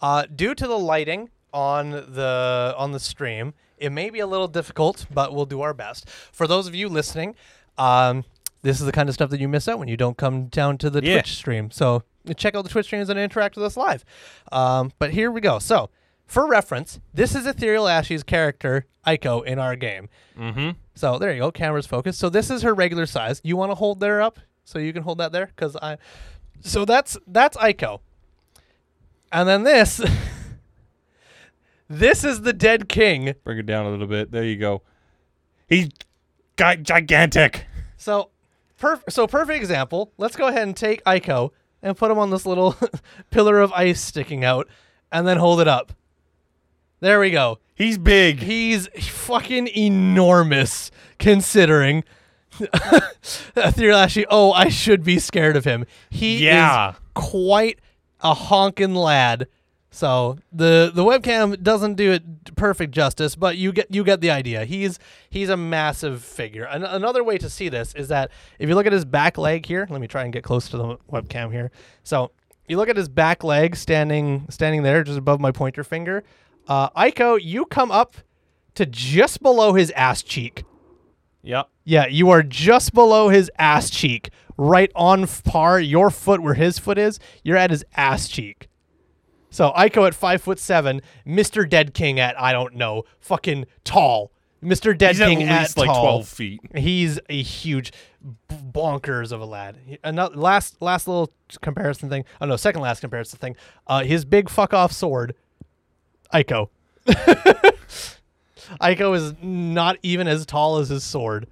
uh, due to the lighting on the on the stream, it may be a little difficult, but we'll do our best. For those of you listening, um, this is the kind of stuff that you miss out when you don't come down to the Yeah. Twitch stream. So check out the Twitch streams and interact with us live. Um, but here we go. So for reference, this is Ethereal Ashy's character Aiko in our game. Mm-hmm. So there you go. Camera's focused. So this is her regular size. You want to hold there up so you can hold that there because I. So that's that's Aiko. And then this. (laughs) this is the dead king. Bring it down a little bit. There you go. He's gi- gigantic. So, perf- so perfect example. Let's go ahead and take Aiko and put him on this little (laughs) pillar of ice sticking out, and then hold it up. There we go. He's big. He's fucking enormous considering. (laughs) Oh, I should be scared of him. He Yeah. is quite a honkin' lad. So the the webcam doesn't do it perfect justice, but you get you get the idea. He's he's a massive figure. An- another way to see this is that if you look at his back leg here, let me try and get close to the webcam here. So you look at his back leg standing standing there just above my pointer finger. Uh, Aiko, you come up to just below his ass cheek. Yep. Yeah, you are just below his ass cheek, right on par. Your foot where his foot is, you're at his ass cheek. So Aiko at five foot seven, Mr. Dead King at I don't know, fucking tall. Mr. Dead He's at King least at like tall. twelve feet. He's a huge bonkers of a lad. Another last last little comparison thing. Oh no, second last comparison thing. Uh, his big fuck off sword, Aiko. Aiko (laughs) is not even as tall as his sword.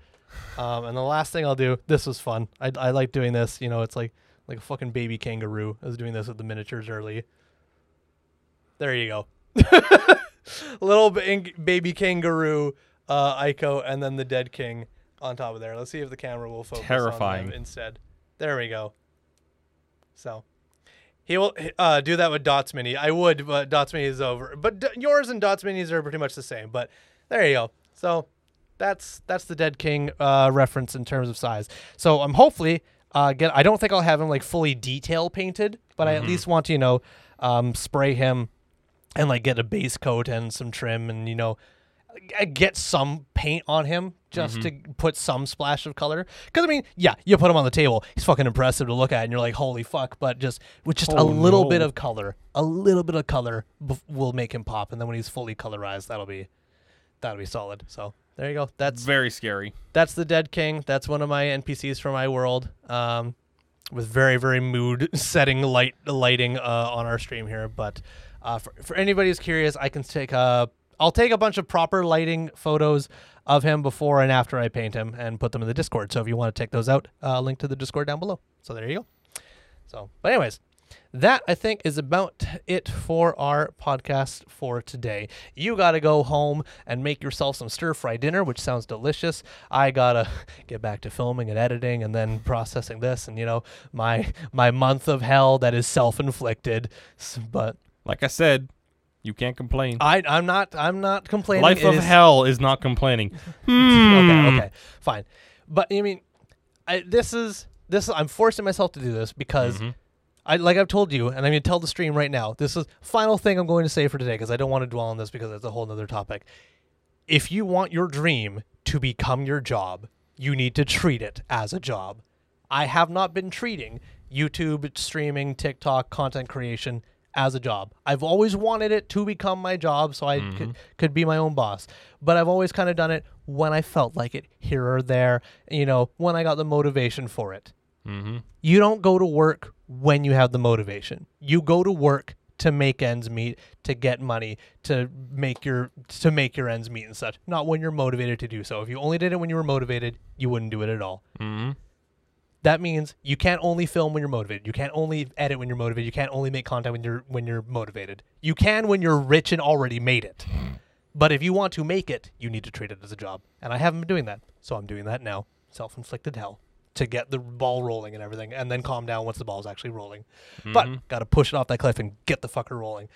Um, and the last thing I'll do. This was fun. I I like doing this. You know, it's like like a fucking baby kangaroo. I was doing this with the miniatures early. There you go. (laughs) Little baby kangaroo, uh, and then the dead king on top of there. Let's see if the camera will focus on Terrifying. them instead. There we go. So he will uh, do that with Dots Mini. I would, but Dots Mini is over. But D- yours and Dots Minis are pretty much the same. But there you go. So that's that's the Dead King uh, reference in terms of size. So I'm hopefully uh, get. I don't think I'll have him like fully detail painted, but I at least want to you know um, spray him and like get a base coat and some trim and you know get some paint on him just to put some splash of color. Because I mean, yeah, you put him on the table, he's fucking impressive to look at, and you're like, holy fuck! But just with just a Oh, little bit of color, a little bit of color bef- will make him pop, and then when he's fully colorized, that'll be that'll be solid. So there you go. That's Very scary. that's the Dead King. That's one of my NPCs from my world. Um, with very very mood (laughs) setting light lighting uh, on our stream here. But uh, for for anybody who's curious, I can take a I'll take a bunch of proper lighting photos of him before and after I paint him and put them in the Discord. So if you want to take those out, uh, link to the Discord down below. So there you go. So, but anyways, that I think is about it for our podcast for today. You got to go home and make yourself some stir fry dinner, which sounds delicious. I got to (laughs) get back to filming and editing and then processing this and you know, my my month of hell that is self-inflicted. But Like I said, you can't complain. I I'm not I'm not complaining. Life It of is- hell is not complaining. (laughs) (laughs) Hmm. okay, okay, fine. But I mean, I, this is this. I'm forcing myself to do this because mm-hmm. I like I've told you, and I'm going to tell the stream right now. This is final thing I'm going to say for today because I don't want to dwell on this because it's a whole nother topic. If you want your dream to become your job, you need to treat it as a job. I have not been treating YouTube streaming, TikTok content creation as a job. I've always wanted it to become my job so I could, could be my own boss. But I've always kind of done it when I felt like it, here or there, you know, when I got the motivation for it. Mm-hmm. You don't go to work when you have the motivation. You go to work to make ends meet, to get money, to make your to make your ends meet and such. Not when you're motivated to do so. If you only did it when you were motivated, you wouldn't do it at all. Mm-hmm. That means you can't only film when you're motivated. You can't only edit when you're motivated. You can't only make content when you're when you're motivated. You can when you're rich and already made it. But if you want to make it, you need to treat it as a job. And I haven't been doing that. So I'm doing that now. self-inflicted hell to get the ball rolling and everything, and then calm down once the ball's actually rolling. But mm-hmm. got to push it off that cliff and get the fucker rolling.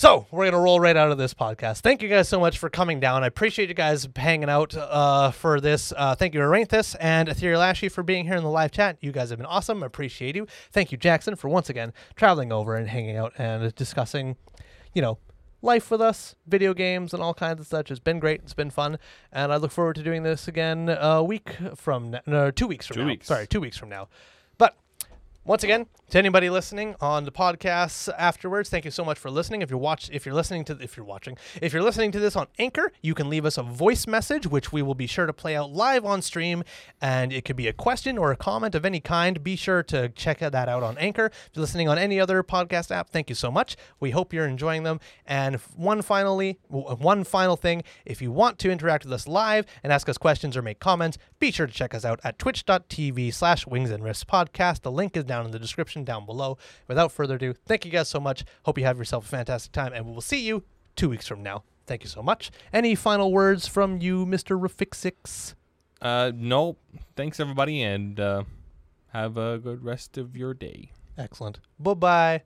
So we're gonna roll right out of this podcast. Thank you guys so much for coming down. I appreciate you guys hanging out uh, for this. Uh, thank you, Aranthus and Ethereal Ashy, for being here in the live chat. You guys have been awesome. Appreciate you. Thank you, Jackson, for once again traveling over and hanging out and discussing, you know, life with us, video games, and all kinds of such. It's been great. It's been fun, and I look forward to doing this again a week from no, two weeks from Two now. weeks. Sorry, two weeks from now. Once again, to anybody listening on the podcasts afterwards, thank you so much for listening. If you're watch, if you're listening to, if you're watching, if you're listening to this on Anchor, you can leave us a voice message, which we will be sure to play out live on stream, and it could be a question or a comment of any kind. Be sure to check that out on Anchor. If you're listening on any other podcast app, thank you so much. We hope you're enjoying them. And one finally, uh, one final thing, if you want to interact with us live and ask us questions or make comments, be sure to check us out at twitch.tv slash wings and Riffs podcast. The link is down in the description down below. Without further ado, thank you guys so much. Hope you have yourself a fantastic time, and we will see you two weeks from now. Thank you so much. Any final words from you, Mr. Riffixix? Uh, no, thanks everybody, and uh, have a good rest of your day. Excellent. Bye bye.